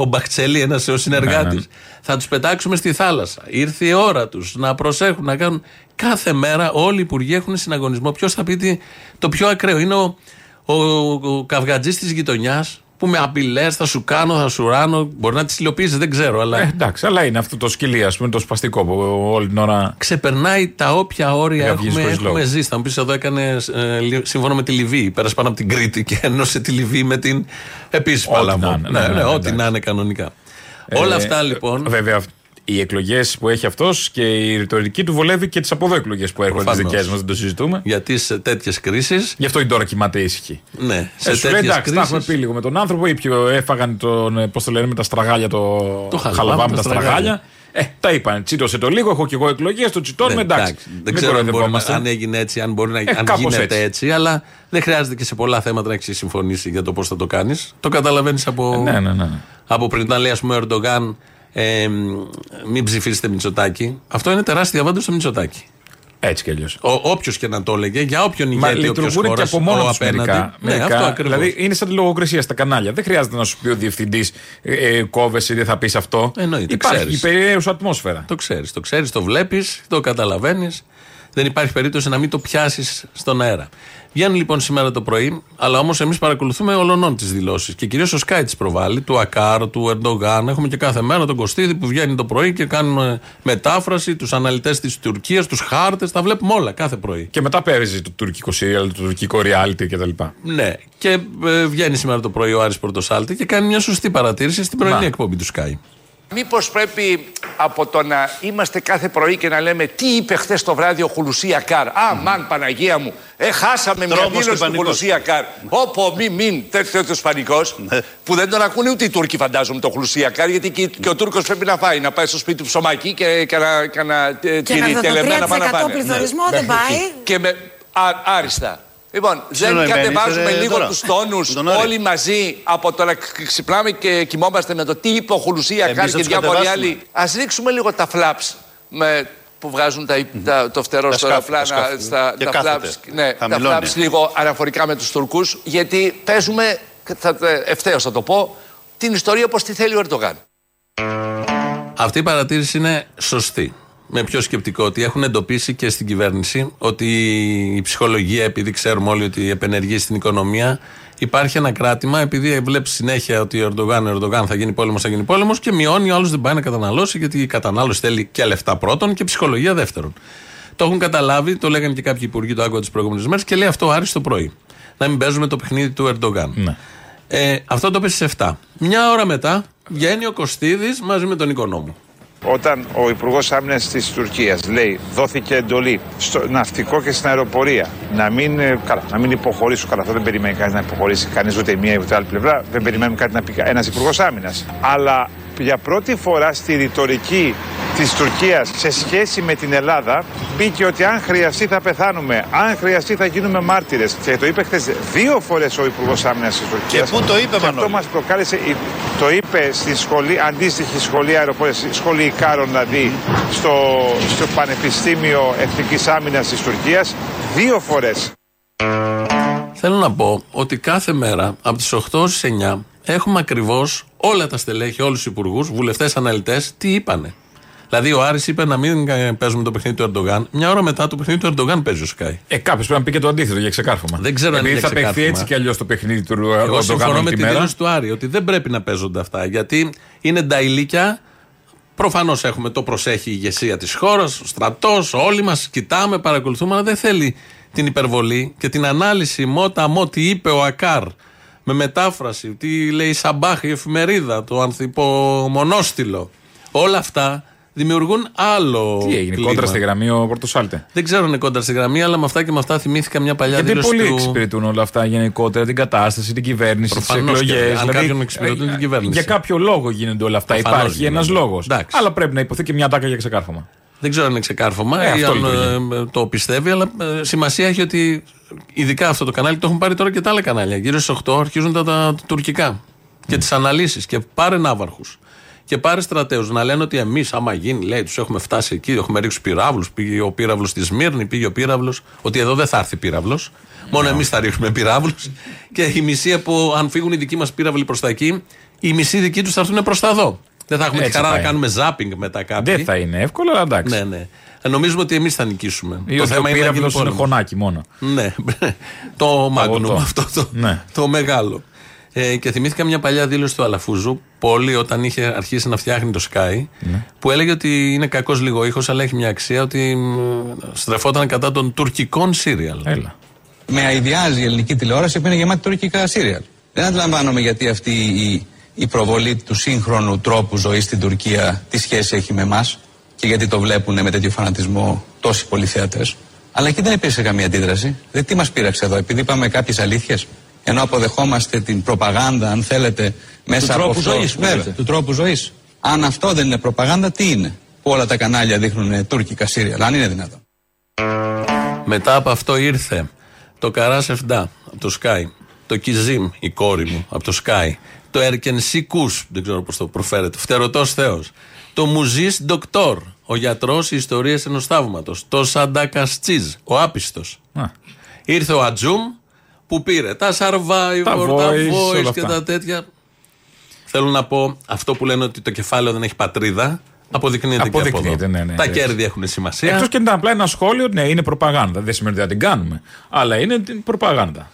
Speaker 3: ο Μπαχτσέλη, ένας ο συνεργάτης.
Speaker 4: Ναι, ναι.
Speaker 3: Θα τους πετάξουμε στη θάλασσα. Ήρθε η ώρα τους να προσέχουν, να κάνουν. Κάθε μέρα όλοι οι υπουργοί έχουν συναγωνισμό. Ποιος θα πει τι, το πιο ακραίο. Είναι ο, ο, ο καυγατζής της γειτονιάς που με απειλές θα σου κάνω, θα σου ράνω. Μπορεί να τις υλοποιήσεις, δεν ξέρω. Αλλά
Speaker 4: Ε, εντάξει, αλλά είναι αυτό το σκυλί, ας πούμε, το σπαστικό που όλη την ώρα.
Speaker 3: ξεπερνάει τα όποια όρια
Speaker 4: Για βγεις
Speaker 3: έχουμε,
Speaker 4: χωρίς
Speaker 3: έχουμε
Speaker 4: λόγο.
Speaker 3: ζήσει. Θα μου πεις εδώ έκανε ε, λι- σύμφωνο με τη Λιβύη. Πέρασε πάνω από την Κρήτη και ένωσε τη Λιβύη με την επίσης
Speaker 4: Ό,τι
Speaker 3: Παλαβό.
Speaker 4: να είναι,
Speaker 3: Ναι,
Speaker 4: ναι,
Speaker 3: ναι,
Speaker 4: ναι,
Speaker 3: ό,τι
Speaker 4: εντάξει.
Speaker 3: να είναι κανονικά. Όλα
Speaker 4: Ε,
Speaker 3: αυτά λοιπόν.
Speaker 4: Βέβαια, αυ- οι εκλογές που έχει αυτός και η ρητορική του βολεύει και τις από εδώ εκλογέ που έρχονται τι
Speaker 3: Προφανώς.
Speaker 4: δικές μας, δεν το συζητούμε.
Speaker 3: Γιατί σε τέτοιες κρίσει.
Speaker 4: Γι' αυτό η τώρα κοιμάται ήσυχη.
Speaker 3: Ναι, σε
Speaker 4: Ε, σου λέει
Speaker 3: τέτοιες
Speaker 4: εντάξει, τα έχουμε
Speaker 3: κρίσει.
Speaker 4: πει λίγο με τον άνθρωπο. Ή πιο έφαγαν τον, πώς το λένε, με τα στραγάλια το,
Speaker 3: Το χαλβά
Speaker 4: χαλαβά
Speaker 3: με
Speaker 4: με
Speaker 3: τα
Speaker 4: τα στραγάλια. Ε, τα είπαν. Τσίτωσε το λίγο, έχω και εγώ εκλογές, το τσιτώνουμε. εντάξει.
Speaker 3: Δεν
Speaker 4: Μην
Speaker 3: ξέρω αν, μπορεί να-
Speaker 4: κοροϊδευόμαστε.
Speaker 3: αν έγινε έτσι, αν, μπορεί να, αν
Speaker 4: κάπως
Speaker 3: γίνεται
Speaker 4: έτσι.
Speaker 3: έτσι. αλλά δεν χρειάζεται και σε πολλά θέματα να έχεις συμφωνήσει για το πώς θα το κάνεις. Το καταλαβαίνεις από,
Speaker 4: Ναι, ναι, ναι.
Speaker 3: από πριν. Όταν λέει, ας πούμε, ο Ερντογάν, ε, μην ψηφίσετε Μητσοτάκη. Αυτό είναι τεράστια βάντα στο Μητσοτάκη.
Speaker 4: Έτσι κι αλλιώς.
Speaker 3: Όποιος και να το έλεγε, για όποιον
Speaker 4: Μα
Speaker 3: ηγέτη όποιος
Speaker 4: λειτουργούν και
Speaker 3: χώρας,
Speaker 4: από μόνος
Speaker 3: ο
Speaker 4: τους
Speaker 3: απέναντι.
Speaker 4: μερικά.
Speaker 3: Ναι,
Speaker 4: μερικά.
Speaker 3: αυτό ακριβώς.
Speaker 4: Δηλαδή είναι σαν τη λογοκρισία στα κανάλια. Δεν χρειάζεται να σου πει ο διευθυντής ε, ε, κόβεσαι, δεν θα πεις αυτό.
Speaker 3: Εννοείται,
Speaker 4: Υπάρχει
Speaker 3: ξέρεις.
Speaker 4: η περιέργεια ατμόσφαιρα.
Speaker 3: Το ξέρεις, το ξέρεις, το βλέπεις, το καταλαβαίνεις. Δεν υπάρχει περίπτωση να μην το πιάσεις στον αέρα. Βγαίνει λοιπόν σήμερα το πρωί, αλλά όμως εμείς παρακολουθούμε ολονών τις δηλώσεις. Και κυρίως ο Σκάι τις προβάλλει, του Ακάρ, του Ερντογάν. Έχουμε και κάθε μέρα τον Κωστίδη που βγαίνει το πρωί και κάνουμε μετάφραση, τους αναλυτές της Τουρκίας, τους χάρτες. Τα βλέπουμε όλα κάθε πρωί.
Speaker 4: Και μετά παίζει το τουρκικό σύριαλ, το τουρκικό reality κτλ.
Speaker 3: Ναι. Και ε, βγαίνει σήμερα το πρωί ο Άρης Πορτοσάλτη και κάνει μια σωστή παρατήρηση στην πρωινή
Speaker 4: Να.
Speaker 3: εκπομπή του Sky.
Speaker 6: Μήπως πρέπει από το να είμαστε κάθε πρωί και να λέμε τι είπε χθες το βράδυ ο Χουλουσί Ακάρ. Αμάν Παναγία μου. Ε, χάσαμε μια
Speaker 8: Τρόμος και
Speaker 6: δήλωση του
Speaker 8: πανικός.
Speaker 6: Χουλουσί Ακάρ.Όπο, μη, μην, τέτοιος πανικός. Που δεν τον ακούνε ούτε οι Τούρκοι, φαντάζομαι, το Χουλουσί Ακάρ. Γιατί και, και ο Τούρκος πρέπει να φάει, να πάει στο σπίτι του ψωμάκι και κανένα κανένα, ε,
Speaker 9: Και να
Speaker 6: τυρί
Speaker 9: το
Speaker 6: τελεμένα πάνε να
Speaker 9: 3%
Speaker 6: πάνε.
Speaker 9: πληθωρισμό δεν πάει.
Speaker 6: Και με α, άριστα. Λοιπόν, δεν
Speaker 8: Συνεννοημένοι
Speaker 6: κατεβάζουμε
Speaker 8: είστε,
Speaker 6: λίγο
Speaker 8: τώρα.
Speaker 6: τους τόνους
Speaker 8: Με τον Άρη.
Speaker 6: όλοι μαζί από το να ξ- ξυπνάμε και κοιμόμαστε με το τι είπε ο Χουλουσί
Speaker 8: Εμείς
Speaker 6: Ακάρ
Speaker 8: θα
Speaker 6: και
Speaker 8: τους
Speaker 6: διάφοροι
Speaker 8: κατεβάσουμε.
Speaker 6: άλλοι. Α ρίξουμε λίγο τα flaps με, που βγάζουν τα, τα- το φτερό
Speaker 8: Τα
Speaker 6: στο
Speaker 8: σκάφη, τα
Speaker 6: αεροπλάνα.
Speaker 8: σκάφη.
Speaker 6: Στα,
Speaker 8: Και
Speaker 6: τα
Speaker 8: κάθεται.
Speaker 6: flaps, ναι, τα
Speaker 8: Χαμηλώνει.
Speaker 6: flaps λίγο αναφορικά με τους Τουρκούς. Γιατί παίζουμε, θα, ευθέως θα το πω, την ιστορία όπως τη θέλει ο Ερντογάν.
Speaker 3: Αυτή η παρατήρηση είναι σωστή. Με πιο σκεπτικό ότι έχουν εντοπίσει και στην κυβέρνηση ότι η ψυχολογία, επειδή ξέρουμε όλοι ότι επενεργεί στην οικονομία, Υπάρχει ένα κράτημα, επειδή βλέπεις συνέχεια ότι ο Ερντογάν, ο Ερντογάν θα γίνει πόλεμος, θα γίνει πόλεμος και μειώνει, ο άλλος δεν πάει να καταναλώσει, γιατί η κατανάλωση θέλει και λεφτά πρώτον και ψυχολογία δεύτερον. Το έχουν καταλάβει, το λέγανε και κάποιοι υπουργοί, το άκουγα τις προηγούμενες μέρες και λέει αυτό ο Άρης το πρωί. Να μην παίζουμε το παιχνίδι του Ερντογάν.
Speaker 4: Ναι.
Speaker 3: Ε, αυτό το είπε στι 7. Μια ώρα μετά βγαίνει ο Κωστίδης μαζί με τον οικονόμο.
Speaker 8: Όταν ο Υπουργός Άμυνας της Τουρκίας λέει δόθηκε εντολή στο ναυτικό και στην αεροπορία να μην, ε, καλά, να μην υποχωρήσουν, καλά, αυτό δεν περιμένει κανείς να υποχωρήσει κανείς ούτε η μία ούτε άλλη πλευρά, δεν περιμένουμε κάτι να πει ένας Υπουργός Άμυνας. Αλλά για πρώτη φορά στη ρητορική της Τουρκίας σε σχέση με την Ελλάδα μπήκε ότι αν χρειαστεί θα πεθάνουμε, αν χρειαστεί θα γίνουμε μάρτυρες και το είπε χθες δύο φορές ο Υπουργός Άμυνας της Τουρκίας
Speaker 9: Και πού το είπε,
Speaker 8: και αυτό
Speaker 9: Μανώλη;
Speaker 8: μας προκάλεσε, το είπε στη σχολή, αντίστοιχη σχολή αεροπορίας, σχολή Ικάρων δηλαδή στο, στο Πανεπιστήμιο Εθνικής Άμυνας της Τουρκίας δύο φορές.
Speaker 3: Θέλω να πω ότι κάθε μέρα από τις 8 στις 9 έχουμε ακριβώς όλα τα στελέχη, όλους τους υπουργούς, βουλευτές, αναλυτές, τι είπανε. Δηλαδή, ο Άρης είπε να μην ε, παίζουμε το παιχνίδι του Ερντογάν. Μια ώρα μετά το παιχνίδι του Ερντογάν παίζει ο Sky.
Speaker 4: Ε, κάποιος πρέπει να πει και το αντίθετο για ξεκάρφωμα.
Speaker 3: Δεν ξέρω αν
Speaker 4: Επειδή
Speaker 3: είναι
Speaker 4: θα παιχθεί
Speaker 3: ξεκάρφωμα.
Speaker 4: έτσι κι αλλιώς το παιχνίδι του
Speaker 3: Εγώ
Speaker 4: Ερντογάν
Speaker 3: συμφωνώ
Speaker 4: όλη
Speaker 3: με
Speaker 4: τη
Speaker 3: τη
Speaker 4: μέρα.
Speaker 3: δήλωση του Άρη ότι δεν πρέπει να παίζονται αυτά. Γιατί είναι νταϊλίκια. Προφανώς έχουμε το προσέχει η ηγεσία της χώρας, ο στρατός, όλοι μας κοιτάμε, παρακολουθούμε, αλλά δεν θέλει την υπερβολή και την ανάλυση μότα μό τι είπε ο Ακάρ με μετάφραση, τι λέει η Σαμπάχ, η εφημερίδα, το ανθυπομονόστιλο. Όλα αυτά δημιουργούν άλλο.
Speaker 4: Τι έγινε,
Speaker 3: κλίμα.
Speaker 4: κόντρα στη γραμμή ο Πορτοσάλτε;
Speaker 3: Δεν ξέρω αν είναι κόντρα στη γραμμή, αλλά με αυτά και με αυτά θυμήθηκα μια παλιά
Speaker 4: Γιατί
Speaker 3: δήλωση
Speaker 4: πολλοί
Speaker 3: του.
Speaker 4: εξυπηρετούν όλα αυτά γενικότερα, την κατάσταση, την κυβέρνηση, τις
Speaker 3: Προφανώς και
Speaker 4: εκλογές.
Speaker 3: αν κάποιον εξυπηρετούν την κυβέρνηση.
Speaker 4: Για κάποιο λόγο γίνονται όλα αυτά.
Speaker 3: Προφανώς
Speaker 4: Υπάρχει ένας
Speaker 3: γίνονται.
Speaker 4: λόγος.
Speaker 3: Εντάξει.
Speaker 4: Αλλά πρέπει να υποθεί και μια τάκα για ξεκάρφωμα.
Speaker 3: Δεν ξέρω αν είναι ξεκάρφωμα
Speaker 4: Ε,
Speaker 3: ή
Speaker 4: αυτό
Speaker 3: αν
Speaker 4: λειτουργεί.
Speaker 3: ε, το πιστεύει, αλλά ε, σημασία έχει ότι ειδικά αυτό το κανάλι το έχουν πάρει τώρα και τα άλλα κανάλια. Γύρω στις 8 αρχίζουν τα, τα τουρκικά και τις αναλύσεις. Και πάρε ναύαρχους. Και πάρε στρατέους να λένε ότι εμείς, άμα γίνει, λέει, τους έχουμε φτάσει εκεί, έχουμε ρίξει πυράβλους. Πήγε ο πύραυλος στη Σμύρνη, πήγε ο πύραυλος. Ότι εδώ δεν θα έρθει πύραυλος. Μόνο εμείς θα ρίχνουμε πυράβλους. και η μισή από, αν φύγουν οι δικοί μας πύραυλοι προς τα εκεί, οι μισοί δικοί τους θα έρθουν προς τα εδώ. Δεν θα έχουμε τη
Speaker 4: Έτσι
Speaker 3: χαρά
Speaker 4: θα
Speaker 3: να
Speaker 4: είναι.
Speaker 3: κάνουμε ζάπινγκ μετά κάποιοι.
Speaker 4: Δεν θα είναι εύκολο, αλλά εντάξει.
Speaker 3: Ναι, ναι. Ε, Νομίζουμε ότι εμείς θα νικήσουμε.
Speaker 4: Ή ότι ο
Speaker 3: να γίνει
Speaker 4: πύραυλος είναι
Speaker 3: πόλεμος.
Speaker 4: χωνάκι μόνο.
Speaker 3: Ναι, (laughs) το Magnum
Speaker 4: Παγωτό.
Speaker 3: αυτό το,
Speaker 4: Ναι.
Speaker 3: το μεγάλο. Ε, και θυμήθηκα μια παλιά δήλωση του Αλαφούζου, πολύ όταν είχε αρχίσει να φτιάχνει το Sky,
Speaker 4: Ναι.
Speaker 3: που έλεγε ότι είναι κακός λίγο ήχος, αλλά έχει μια αξία ότι μ, στρεφόταν κατά των τουρκικών σύριαλ.
Speaker 4: Έλα.
Speaker 10: με αειδιάζει η ελληνική τηλεόραση που είναι γεμάτη τουρκικά σύριαλ. Δεν αντιλαμβάνομαι γιατί αυτή η, η προβολή του σύγχρονου τρόπου ζωής στην Τουρκία τι σχέση έχει με εμάς και γιατί το βλέπουν με τέτοιο φανατισμό τόσοι πολλοί θεατέ. Αλλά εκεί δεν υπήρξε καμία αντίδραση. Δεν τι μας πείραξε εδώ, επειδή είπαμε κάποιες αλήθειες; Ενώ αποδεχόμαστε την προπαγάνδα, αν θέλετε, μέσα
Speaker 9: Του
Speaker 10: από
Speaker 9: τρόπου
Speaker 10: αυτό.
Speaker 9: ζωής, που
Speaker 10: Βέβαια,
Speaker 9: λέτε.
Speaker 10: του τρόπου ζωής. Αν αυτό δεν είναι προπαγάνδα, τι είναι. Που όλα τα κανάλια δείχνουν τουρκικά σύριαλ, αν είναι δυνατόν.
Speaker 3: Μετά από αυτό ήρθε το Καρά Εφντά από το Sky, το Κιζίμ, η κόρη μου, από το Sky, το Ερκενσί Κούς, δεν ξέρω πώς το προφέρεται, Φτερωτός Θεός, το Μουζή Ντοκτόρ, ο γιατρός Ιστορίε ενός Θαύματος, το Σαντακαστσίζ, ο άπιστος.
Speaker 4: Α.
Speaker 3: Ήρθε ο Ατζούμ που πήρε τα Survivor, τα
Speaker 4: Τα
Speaker 3: Voice,
Speaker 4: Voice, όλα
Speaker 3: και
Speaker 4: αυτά.
Speaker 3: τα τέτοια. Θέλω να πω, αυτό που λένε ότι το κεφάλαιο δεν έχει πατρίδα, αποδεικνύεται, και από
Speaker 4: Αποδεικνύεται,
Speaker 3: εδώ.
Speaker 4: ναι, ναι,
Speaker 3: τα
Speaker 4: έτσι.
Speaker 3: κέρδη έχουν σημασία.
Speaker 4: Εκτός και ήταν απλά ένα σχόλιο, ναι, είναι προπαγάνδα. Δεν σημαίνει ότι θα την κάνουμε. Αλλά είναι την προπαγάνδα.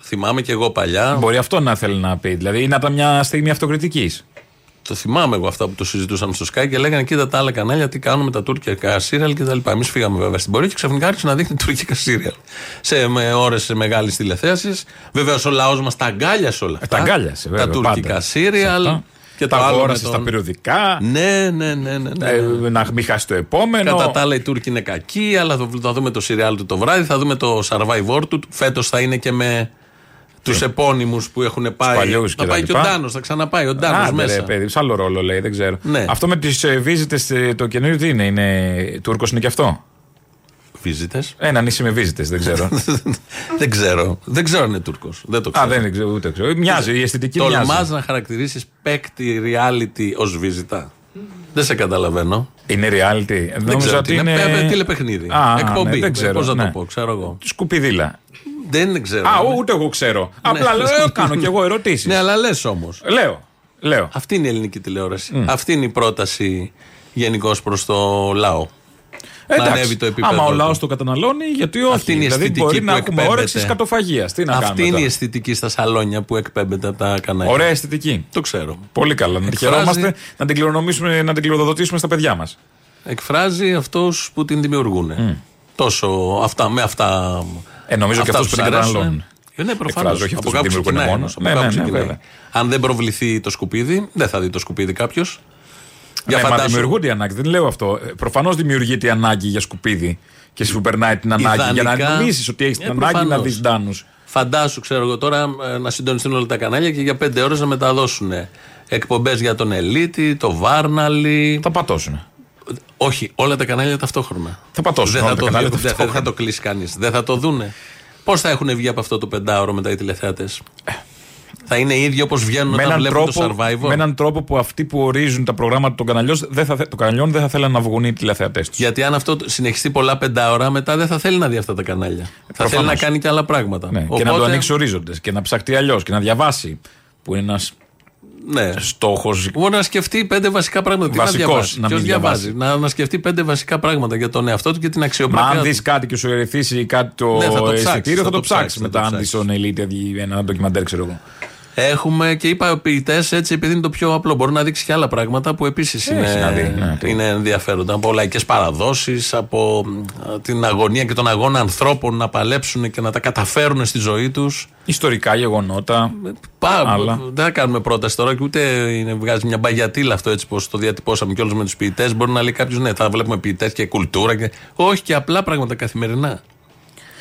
Speaker 3: Θυμάμαι και εγώ παλιά.
Speaker 4: Μπορεί αυτό να θέλει να πει. Δηλαδή είναι ήταν μια στιγμή αυτοκριτικής.
Speaker 3: Το θυμάμαι εγώ αυτά που το συζητούσαμε στο Sky και λέγανε κοίτα τα άλλα κανάλια τι κάνουν με τα τουρκικά σύριαλ και τα λοιπά. Εμείς φύγαμε βέβαια στην πορεία και ξαφνικά άρχισε να δείχνει (laughs) τουρκικά σύριαλ. Σε με ώρες μεγάλης τηλεθέασης. Βέβαια ο λαός μας τα αγκάλιασε όλα αυτά.
Speaker 4: τα αγκάλιασε, βέβαια,
Speaker 3: Τα τουρκικά
Speaker 4: πάντα.
Speaker 3: σύριαλ.
Speaker 4: Σωστά.
Speaker 3: Και
Speaker 4: τα
Speaker 3: το άλλο με
Speaker 4: αγόρασε
Speaker 3: τον-
Speaker 4: στα περιοδικά.
Speaker 3: Ναι, ναι, ναι. ναι, ναι.
Speaker 4: ε, να μην χάσει το επόμενο.
Speaker 3: Κατά τα άλλα, οι Τούρκοι είναι κακοί, αλλά θα, θα δούμε το σιριάλ του το βράδυ, θα δούμε το survivor του. Φέτος θα είναι και με τους επώνυμους που έχουν πάει.
Speaker 4: παλιούς
Speaker 3: θα
Speaker 4: και τα
Speaker 3: πάει και ο
Speaker 4: λοιπά.
Speaker 3: Ντάνος, θα ξαναπάει ο Ντάνος
Speaker 4: Άντε,
Speaker 3: μέσα.
Speaker 4: ρε, παιδί, σε άλλο ρόλο λέει, δεν ξέρω.
Speaker 3: Ναι.
Speaker 4: Αυτό με τις βίζετε το καινούριο τι είναι, είναι Τούρκος είναι και αυτό;
Speaker 3: Βίζητες.
Speaker 4: Ένα νησί με βίζετε, δεν ξέρω. (laughs)
Speaker 3: δεν ξέρω. Δεν ξέρω αν είναι Τούρκος. Δεν το ξέρω.
Speaker 4: Α, δεν ξέρω, ούτε ξέρω. Μοιάζει, η αισθητική
Speaker 3: Τολμάς
Speaker 4: μοιάζει.
Speaker 3: να χαρακτηρίσεις παίκτη reality ως βίζητα. Δεν σε καταλαβαίνω.
Speaker 4: Είναι reality.
Speaker 3: Δεν
Speaker 4: Νόμιζα
Speaker 3: ξέρω
Speaker 4: ότι
Speaker 3: τι είναι.
Speaker 4: είναι.
Speaker 3: πέ- Τηλεπαιχνίδι.
Speaker 4: Α,
Speaker 3: Εκπομπή.
Speaker 4: ναι, δεν ξέρω.
Speaker 3: Πώς να
Speaker 4: ναι.
Speaker 3: το πω, ξέρω εγώ.
Speaker 4: Σκουπιδίλα.
Speaker 3: Δεν ξέρω.
Speaker 4: Α, ούτε εγώ ξέρω. Απλά λέω, (laughs) κάνω κι εγώ ερωτήσεις.
Speaker 3: Ναι, αλλά λες όμως.
Speaker 4: Λέω. Λέω.
Speaker 3: Αυτή είναι η ελληνική τηλεόραση. Αυτή είναι η πρόταση γενικώς προς το λαό. να
Speaker 4: Εντάξει,
Speaker 3: ανέβει το επίπεδο.
Speaker 4: Άμα ο
Speaker 3: του.
Speaker 4: λαός το καταναλώνει, γιατί όχι.
Speaker 3: Αυτή είναι η
Speaker 4: δηλαδή
Speaker 3: αισθητική
Speaker 4: μπορεί
Speaker 3: που
Speaker 4: να έχουμε
Speaker 3: εκπέμπεται.
Speaker 4: όρεξη σκατοφαγίας. Τι να
Speaker 3: Αυτή
Speaker 4: κάνουμε.
Speaker 3: είναι
Speaker 4: τώρα.
Speaker 3: η αισθητική στα σαλόνια που εκπέμπεται από τα κανάλια.
Speaker 4: Ωραία αισθητική.
Speaker 3: Το ξέρω.
Speaker 4: Πολύ καλά. Να τη
Speaker 3: Εκφράζει-
Speaker 4: χαιρόμαστε, να την κληρονομήσουμε, να την κληροδοτήσουμε στα παιδιά μας.
Speaker 3: Εκφράζει αυτούς που την δημιουργούν. Τόσο αυτά, με αυτά.
Speaker 4: Ε, νομίζω και
Speaker 3: αυτά
Speaker 4: αυτούς που την
Speaker 3: τους αρέσουν.
Speaker 4: καταναλώνουν.
Speaker 3: Ε, ναι, προφανώς.
Speaker 4: Εκφράζω, όχι αυτούς που την δημιουργούν μόνο. Ναι, ναι, ναι, βέβαια.
Speaker 3: Αν δεν προβληθεί το σκουπίδι, δεν θα δει το σκουπίδι κάποιος.
Speaker 4: Ναι, μα δημιουργούνται οι ανάγκες. Δεν λέω αυτό. Προφανώς δημιουργείται η ανάγκη για σκουπίδι και σου περνάει την ανάγκη για να
Speaker 3: Ιδανικά-
Speaker 4: νομίσεις ότι έχεις την
Speaker 3: Ε,
Speaker 4: ανάγκη να
Speaker 3: προφανώς.
Speaker 4: δεις ντάνους.
Speaker 3: Φαντάσου, ξέρω εγώ τώρα, ε, να συντονιστούν όλα τα κανάλια και για πέντε ώρες να μεταδώσουν εκπομπές για τον Ελίτη, το Βάρναλι.
Speaker 4: Θα πατώσουν.
Speaker 3: Όχι, όλα τα κανάλια ταυτόχρονα.
Speaker 4: Θα πατώσουν
Speaker 3: Δεν
Speaker 4: όλα
Speaker 3: θα,
Speaker 4: τα
Speaker 3: το,
Speaker 4: κανάλια
Speaker 3: δει- δεν θα,
Speaker 4: ταυτόχρονα.
Speaker 3: θα το κλείσει κανείς. Δεν θα το δούνε. Πώς θα έχουν βγει από αυτό το πεντάωρο μετά οι τηλεθεάτε. Θα είναι ίδιο όπως βγαίνουν
Speaker 4: Με
Speaker 3: όταν
Speaker 4: έναν,
Speaker 3: βλέπουν
Speaker 4: τρόπο,
Speaker 3: το survivor;
Speaker 4: με έναν τρόπο που αυτοί που ορίζουν τα προγράμματα των καναλιών δεν θα, θε- των καναλιών δεν θα θέλουν να βγουν οι τηλεθεατές τους.
Speaker 3: Γιατί αν αυτό συνεχιστεί πολλά πεντάωρα, μετά δεν θα θέλει να δει αυτά τα κανάλια. Θα
Speaker 4: προφανώς.
Speaker 3: θέλει να κάνει και άλλα πράγματα.
Speaker 4: Ναι, Και να το ανοίξει ορίζοντες και να ψαχτεί αλλιώς και να διαβάσει. Που είναι ένας
Speaker 3: ναι.
Speaker 4: στόχος.
Speaker 3: Μπορεί να σκεφτεί πέντε βασικά πράγματα. Τι
Speaker 4: Βασικός,
Speaker 3: να διαβάσει;
Speaker 4: να
Speaker 3: Ποιος
Speaker 4: μην
Speaker 3: διαβάζει;
Speaker 4: διαβάσει.
Speaker 3: Να, να σκεφτεί πέντε βασικά πράγματα για τον εαυτό του και την
Speaker 4: Μα
Speaker 3: αξιοπρέπεια
Speaker 4: αν
Speaker 3: του.
Speaker 4: δεις κάτι και σου ερεθίσει κάτι το
Speaker 3: Ναι, θα το ψάξεις,
Speaker 4: εισιτήριο, θα το ψάξεις
Speaker 3: θα
Speaker 4: μετά.
Speaker 3: το
Speaker 4: Αν δεις
Speaker 3: ψάξεις.
Speaker 4: τον Ελίτη ένα ντοκιμαντέρ, ξέρω εγώ.
Speaker 3: Έχουμε και είπα ποιητές έτσι, επειδή είναι το πιο απλό. Μπορεί να δείξει και άλλα πράγματα που επίσης
Speaker 4: Έχει
Speaker 3: είναι,
Speaker 4: να δει, ναι, τι.
Speaker 3: είναι ενδιαφέροντα. Από λαϊκές παραδόσεις, από μ, την αγωνία και τον αγώνα ανθρώπων να παλέψουν και να τα καταφέρουν στη ζωή τους.
Speaker 4: Ιστορικά γεγονότα. άλλα.
Speaker 3: Δεν θα κάνουμε πρόταση τώρα και ούτε είναι, βγάζει μια μπαγιατήλα αυτό έτσι πώ το διατυπώσαμε κιόλας με τους ποιητές. Μπορεί να λέει κάποιος, ναι, θα βλέπουμε ποιητές και κουλτούρα. Και... Όχι και απλά πράγματα καθημερινά.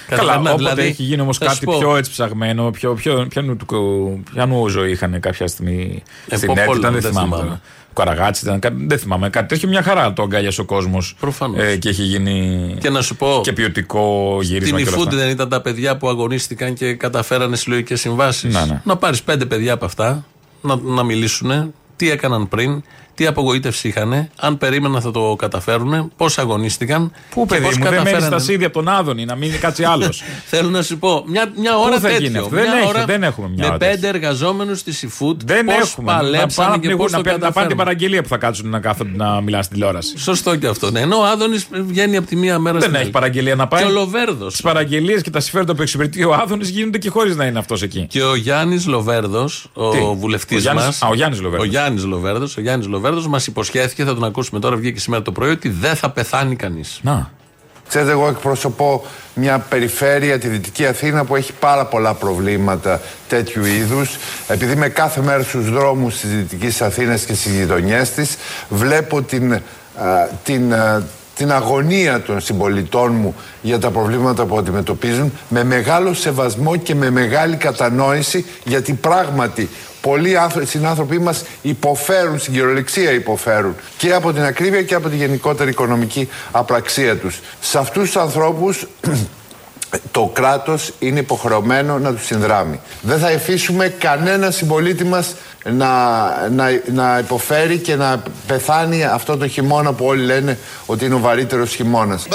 Speaker 4: Καλά,
Speaker 3: Καθημερινά,
Speaker 4: όποτε
Speaker 3: δηλαδή,
Speaker 4: έχει γίνει όμως
Speaker 3: θα σου
Speaker 4: κάτι
Speaker 3: πω,
Speaker 4: πιο έτσι ψαγμένο, πιο, πιο, ποιανού, του- ποιανού ζωή είχαν κάποια στιγμή
Speaker 3: Ε,
Speaker 4: στην
Speaker 3: από
Speaker 4: ΕΡΤ,
Speaker 3: όλα,
Speaker 4: ήταν, δεν
Speaker 3: δεν
Speaker 4: θυμάμαι.
Speaker 3: θυμάμαι.
Speaker 4: τώρα. Ο Καραγάτσι ήταν, κάτι- δεν θυμάμαι. Κάτι τέτοιο μια χαρά το αγκάλιασε ο κόσμος.
Speaker 3: Προφανώς.
Speaker 4: και έχει γίνει
Speaker 3: Και να σου πω,
Speaker 4: και ποιοτικό
Speaker 3: Στην
Speaker 4: γύρισμα και όλα
Speaker 3: Ιφούντι
Speaker 4: αυτά.
Speaker 3: δεν ήταν τα παιδιά που αγωνίστηκαν και καταφέρανε συλλογικές συμβάσεις.
Speaker 4: Ναι, ναι.
Speaker 3: Να πάρεις πέντε παιδιά από αυτά, να, να μιλήσουν, τι έκαναν πριν, τι απογοήτευση είχαν, αν περίμεναν θα το καταφέρουν, πώς αγωνίστηκαν.
Speaker 4: Πού
Speaker 3: και
Speaker 4: παιδί
Speaker 3: πώς
Speaker 4: μου, δεν μένεις
Speaker 3: καταφέρανε.
Speaker 4: στα σίδια από τον Άδωνη, να μείνει κάτι άλλος. (laughs)
Speaker 3: Θέλω να σου πω, μια, μια ώρα
Speaker 4: θα
Speaker 3: τέτοιο.
Speaker 4: γίνει αυτό;
Speaker 3: μια
Speaker 4: Δεν έχει,
Speaker 3: ώρα
Speaker 4: δεν έχουμε μια
Speaker 3: με
Speaker 4: ώρα
Speaker 3: πέντε εργαζόμενους στη Seafood.
Speaker 4: δεν
Speaker 3: πώς
Speaker 4: έχουμε. Να
Speaker 3: Παλέψανε
Speaker 4: πάνε να
Speaker 3: και
Speaker 4: πνιγούν,
Speaker 3: πώς το
Speaker 4: να, πάνε- να πάνε την
Speaker 3: καταφέρουν.
Speaker 4: παραγγελία που θα κάτσουν να κάθονται να μιλάνε στην τηλεόραση.
Speaker 3: Σωστό και αυτό. Ναι. Ενώ ο Άδωνης βγαίνει από τη μία μέρα
Speaker 4: Δεν
Speaker 3: στην
Speaker 4: έχει
Speaker 3: άλλη.
Speaker 4: παραγγελία να πάει.
Speaker 3: Και ο Λοβέρδος.
Speaker 4: Τις παραγγελίες και τα συμφέροντα που εξυπηρετεί ο Άδωνης γίνονται και χωρίς να είναι αυτός εκεί.
Speaker 3: Και ο Γιάννης Λοβέρδος,
Speaker 4: Τι;
Speaker 3: ο βουλευτής
Speaker 4: Ο Γιάννης-
Speaker 3: μας.
Speaker 4: α, ο Γιάννης Λοβέρδος.
Speaker 3: Ο Γιάννης Λοβέρδος ο Γιάννης Λοβέρδος μας υποσχέθηκε, θα τον ακούσουμε τώρα, βγήκε σήμερα το πρωί, ότι δεν θα πεθάνει κανείς.
Speaker 4: Να.
Speaker 9: Ξέρετε, εγώ εκπροσωπώ μια περιφέρεια, τη Δυτική Αθήνα, που έχει πάρα πολλά προβλήματα τέτοιου είδους. Επειδή με κάθε μέρα στους δρόμους της Δυτικής Αθήνας και στις γειτονιές της, βλέπω την, α, την, α, την αγωνία των συμπολιτών μου για τα προβλήματα που αντιμετωπίζουν με μεγάλο σεβασμό και με μεγάλη κατανόηση γιατί πράγματι πολλοί άνθρω- συνάνθρωποι μας υποφέρουν, στην κυριολεξία υποφέρουν και από την ακρίβεια και από τη γενικότερη οικονομική απραξία τους. Σε αυτούς τους ανθρώπους (clears throat) το κράτος είναι υποχρεωμένο να τους συνδράμει. Δεν θα εφήσουμε κανένα συμπολίτη μας να, να, να υποφέρει και να πεθάνει αυτό το χειμώνα που όλοι λένε ότι είναι ο βαρύτερος χειμώνας.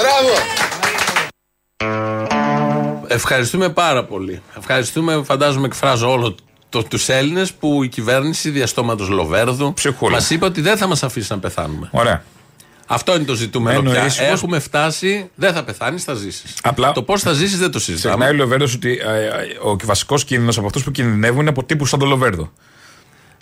Speaker 3: Ευχαριστούμε πάρα πολύ. Ευχαριστούμε, φαντάζομαι, εκφράζω όλο το, τους Έλληνες που η κυβέρνηση διαστόματος Λοβέρδου
Speaker 4: Ψυχούλα.
Speaker 3: μας είπε ότι δεν θα μας αφήσει να πεθάνουμε.
Speaker 4: Ωραία.
Speaker 3: Αυτό είναι το ζητούμενο
Speaker 4: Μένω
Speaker 3: πια.
Speaker 4: ήσυχος.
Speaker 3: Έχουμε φτάσει, δεν θα πεθάνεις, θα ζήσεις.
Speaker 4: Απλά-
Speaker 3: Το πώς θα ζήσεις δεν το
Speaker 4: Ξεχνάει
Speaker 3: συζητάμε.
Speaker 4: ο Λοβέρδος ότι ε, ε, ο βασικός κίνδυνος από αυτούς που κινδυνεύουν είναι από τύπου σαν τον Λοβέρδο.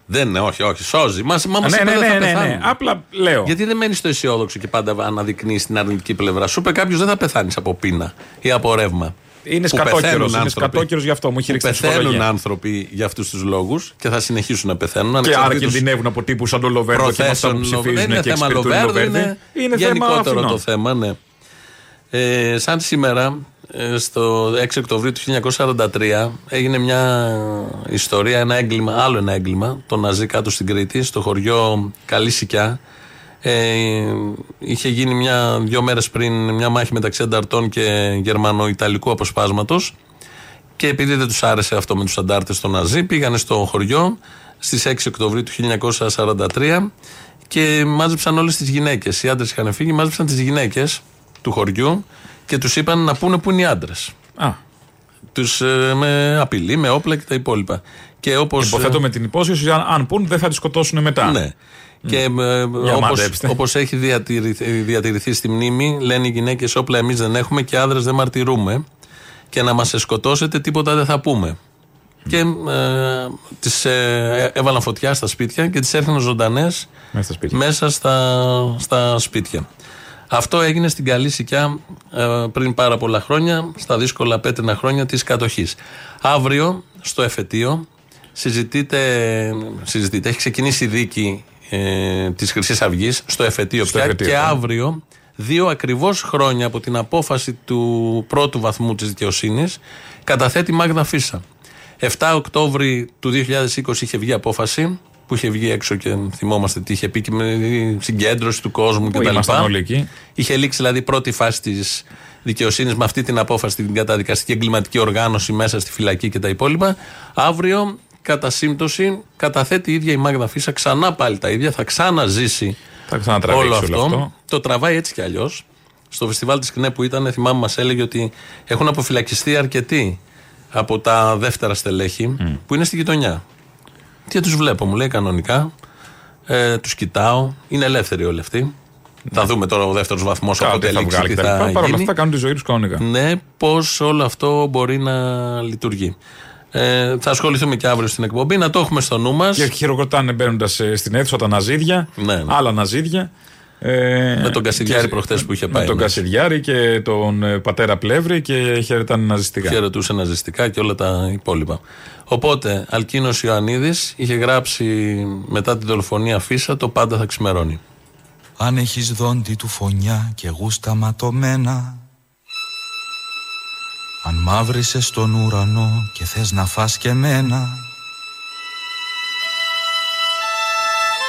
Speaker 3: Δεν είναι, όχι, όχι. Σώζει. Μας, μα
Speaker 4: Α,
Speaker 3: μας
Speaker 4: ναι,
Speaker 3: είπε
Speaker 4: ναι,
Speaker 3: δεν θα
Speaker 4: ναι, ναι, ναι.
Speaker 3: πεθάνουμε.
Speaker 4: Απλά λέω.
Speaker 3: Γιατί δεν μένεις στο αισιόδοξο και πάντα αναδεικνύεις την αρνητική πλευρά. Σου είπε κάποιος δεν θα πεθάνεις από πείνα ή από ρεύμα.
Speaker 4: Είναι
Speaker 3: Που
Speaker 4: σκατόκερος,
Speaker 3: πεθαίνουν
Speaker 4: είναι
Speaker 3: άνθρωποι.
Speaker 4: σκατόκερος γι' αυτό, μου έχει
Speaker 3: Που
Speaker 4: ρίξει τη
Speaker 3: Πεθαίνουν
Speaker 4: ψυχολογία.
Speaker 3: άνθρωποι για αυτούς τους λόγους και θα συνεχίσουν να πεθαίνουν.
Speaker 4: Και άρα
Speaker 3: ανεξαρτήτως
Speaker 4: κινδυνεύουν από τύπους σαν τον Λοβέρδο και με αυτά που
Speaker 3: προθέσεων. Δεν
Speaker 4: ψηφίζουν
Speaker 3: είναι
Speaker 4: και
Speaker 3: θέμα
Speaker 4: εξυπηρετούν οι
Speaker 3: Λοβέρδου,
Speaker 4: Λοβέρδοι.
Speaker 3: είναι,
Speaker 4: Είναι θέμα
Speaker 3: γενικότερο
Speaker 4: Αθηνών.
Speaker 3: το θέμα, ναι. Ε, σαν σήμερα, ε, στο 6 Οκτωβρίου του 1943, έγινε μια ιστορία, ένα έγκλημα, άλλο ένα έγκλημα, το Ναζί κάτω στην Κρήτη, στο χωριό Καλή Σικιά. Ε, είχε γίνει μια, δύο μέρες πριν μια μάχη μεταξύ ανταρτών και γερμανο-ιταλικού αποσπάσματος και επειδή δεν τους άρεσε αυτό με τους αντάρτες των Ναζί πήγανε στο χωριό στις 6 Οκτωβρίου του 1943 και μάζεψαν όλες τις γυναίκες οι άντρες είχαν φύγει, μάζεψαν τις γυναίκες του χωριού και τους είπαν να πούνε που είναι οι άντρες
Speaker 4: Α,
Speaker 3: τους, ε, με απειλή, με όπλα και τα υπόλοιπα. Και όπως,
Speaker 4: Υποθέτω με την υπόσχεση, αν, αν πούν, δεν θα τη σκοτώσουν μετά.
Speaker 3: Ναι. Και ε, όπως,
Speaker 4: μαντέψτε.
Speaker 3: όπως έχει διατηρηθεί, διατηρηθεί στη μνήμη, λένε οι γυναίκες όπλα εμείς δεν έχουμε και άντρες δεν μαρτυρούμε. Και να μας σκοτώσετε τίποτα δεν θα πούμε. Και ε, τις ε, έβαλαν φωτιά στα σπίτια και τις έρθουν ζωντανές
Speaker 4: Μέσα στα σπίτια.
Speaker 3: μέσα στα, στα σπίτια. Αυτό έγινε στην καλή σικιά ε, πριν πάρα πολλά χρόνια, στα δύσκολα πέτρινα χρόνια της κατοχής. Αύριο, στο εφετείο, συζητείται, συζητείται έχει ξεκινήσει η δίκη ε, της χρυσής Αυγής στο εφετείο
Speaker 4: Στο
Speaker 3: πια
Speaker 4: εφετείο,
Speaker 3: και
Speaker 4: ναι.
Speaker 3: αύριο, δύο ακριβώς χρόνια από την απόφαση του πρώτου βαθμού της δικαιοσύνης, καταθέτει η Μάγδα Φίσα. 7 Οκτώβρη του 2020 είχε βγει απόφαση που είχε βγει έξω και θυμόμαστε τι είχε πει και με συγκέντρωση του κόσμου
Speaker 4: Που
Speaker 3: κτλ.
Speaker 4: ήμασταν όλοι εκεί.
Speaker 3: Είχε λήξει δηλαδή η πρώτη φάση της δικαιοσύνης με αυτή την απόφαση την καταδικαστική εγκληματική οργάνωση μέσα στη φυλακή και τα υπόλοιπα. Αύριο, κατά σύμπτωση, καταθέτει η ίδια η Μάγδα Φίσα ξανά πάλι τα ίδια. Θα ξαναζήσει
Speaker 4: Θα ξανατραβήξει
Speaker 3: όλο
Speaker 4: όλο
Speaker 3: αυτό.
Speaker 4: αυτό.
Speaker 3: Το τραβάει έτσι κι αλλιώς. Στο φεστιβάλ της ΚΝΕ που ήταν, θυμάμαι, μας έλεγε ότι έχουν αποφυλακιστεί αρκετοί από τα δεύτερα στελέχη που είναι στη γειτονιά. Και τους βλέπω, μου λέει κανονικά. Ε, τους κοιτάω. Είναι ελεύθεροι όλοι αυτοί. Θα δούμε τώρα ο δεύτερος βαθμός
Speaker 4: Κάτι
Speaker 3: όποτε
Speaker 4: θα
Speaker 3: λήξει
Speaker 4: βγάλει
Speaker 3: τι
Speaker 4: κτλ.
Speaker 3: θα
Speaker 4: Παρ' όλα
Speaker 3: γίνει.
Speaker 4: αυτά κάνουν τη ζωή τους κανονικά.
Speaker 3: Ναι, πώς όλο αυτό μπορεί να λειτουργεί. Ε, θα ασχοληθούμε και αύριο στην εκπομπή, να το έχουμε στο νου μας.
Speaker 4: Και χειροκροτάνε μπαίνοντας στην αίθουσα τα ναζίδια,
Speaker 3: Ναι, ναι.
Speaker 4: άλλα ναζίδια. Ε,
Speaker 3: Με τον Κασιδιάρη
Speaker 4: και-
Speaker 3: προχθές που είχε πάει,
Speaker 4: Με τον
Speaker 3: ναι.
Speaker 4: Κασιδιάρη και τον ε, πατέρα Πλεύρη και χαιρετάνε ναζιστικά.
Speaker 3: Χαιρετούσε ναζιστικά και όλα τα υπόλοιπα. Οπότε, Αλκίνος Ιωαννίδης είχε γράψει μετά την δολοφονία Φίσα το πάντα θα ξημερώνει.
Speaker 11: Αν έχεις δόντι του φωνιά και γούστα ματωμένα Αν μαύρισες στον ουρανό και θες να φας και μένα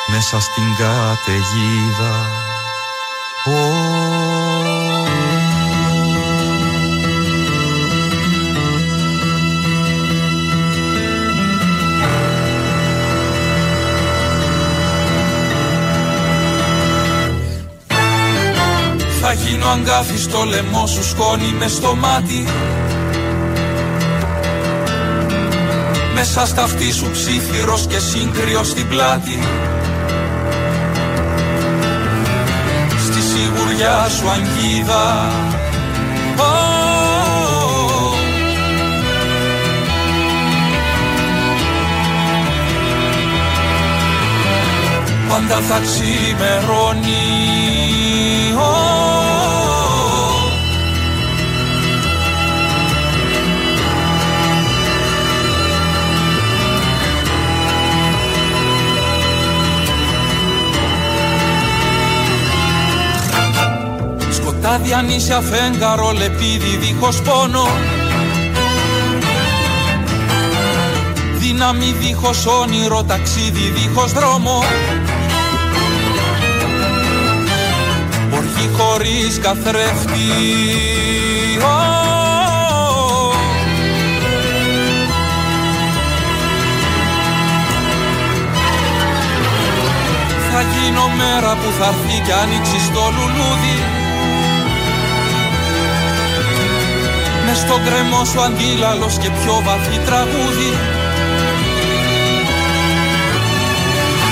Speaker 11: Μέσα στην καταιγίδα Ω, Θα γίνω αγκάθι στο λαιμό σου σκόνη μες στο μάτι Μέσα στα αυτή σου ψήθυρος και σύγκριος στην πλάτη. Στη σιγουριά σου αγγίδα. Ω, Πάντα θα ξημερώνεις Σκοτάδι ανήσια φέγγαρο λεπίδι δίχως πόνο. Δύναμη δίχως όνειρο ταξίδι δίχως δρόμο. Οργή χωρίς καθρέφτη. Ω, Θα γίνω μέρα που θα έρθει κι ανοίξει στο λουλούδι Μες στον κρεμό σου αντίλαλος και πιο βαθύ τραγούδι.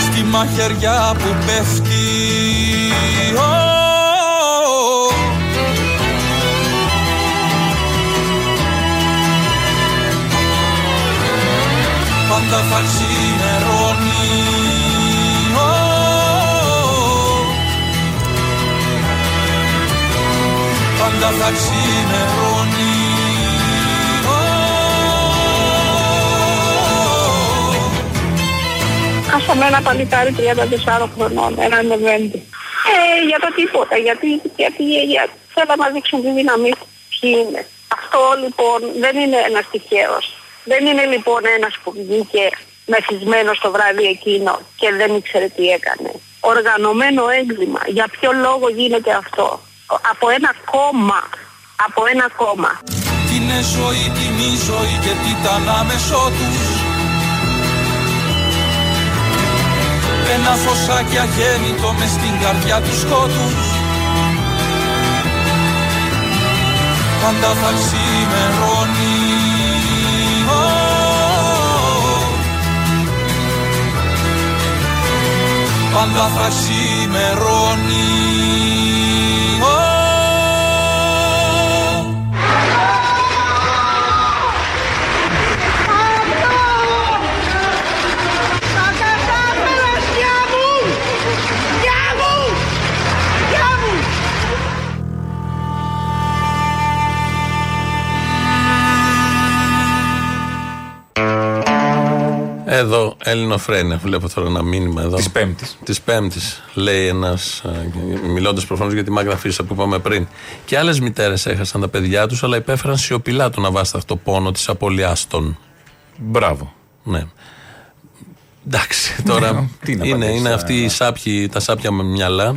Speaker 11: Στη μαχαιριά που πέφτει Ω, Πάντα θα ξημερώνει Ω, Πάντα θα ξημερώνει
Speaker 12: Χάσαμε ένα παλικάρι 34 χρονών, ένα Νεβέντη. Ε, για το τίποτα, γιατί, γιατί, για, θέλαμε να δείξουν τη δύναμή τους. Ποιοι είναι. Αυτό λοιπόν δεν είναι ένας τυχαίος. Δεν είναι λοιπόν ένας που βγήκε μεθυσμένος το βράδυ εκείνο και δεν ήξερε τι έκανε. Οργανωμένο έγκλημα. Για ποιο λόγο γίνεται αυτό; Από ένα κόμμα. Από ένα κόμμα.
Speaker 11: Τι είναι ζωή, τι μη ζωή και τι τα ανάμεσό τους ένα φωσάκι αγέννητο μες στην καρδιά του σκότους. πάντα θα ξημερώνει πάντα θα ξημερώνει
Speaker 3: Εδώ, Ελληνοφρένια. Βλέπω τώρα ένα μήνυμα εδώ.
Speaker 4: Της Πέμπτης.
Speaker 3: Της Πέμπτης, λέει ένας, μιλώντας προφανώς για τη Μάγδα Φίσα που είπαμε πριν. Και άλλες μητέρες έχασαν τα παιδιά τους, αλλά υπέφεραν σιωπηλά τον αβάσταχτο πόνο της απώλειά των.
Speaker 4: Μπράβο.
Speaker 3: Ναι. Εντάξει, τώρα
Speaker 4: Ναι, τι να
Speaker 3: είναι,
Speaker 4: απαντήσεις,
Speaker 3: είναι
Speaker 4: ε.
Speaker 3: αυτοί οι σάπιοι, τα σάπια με μυαλά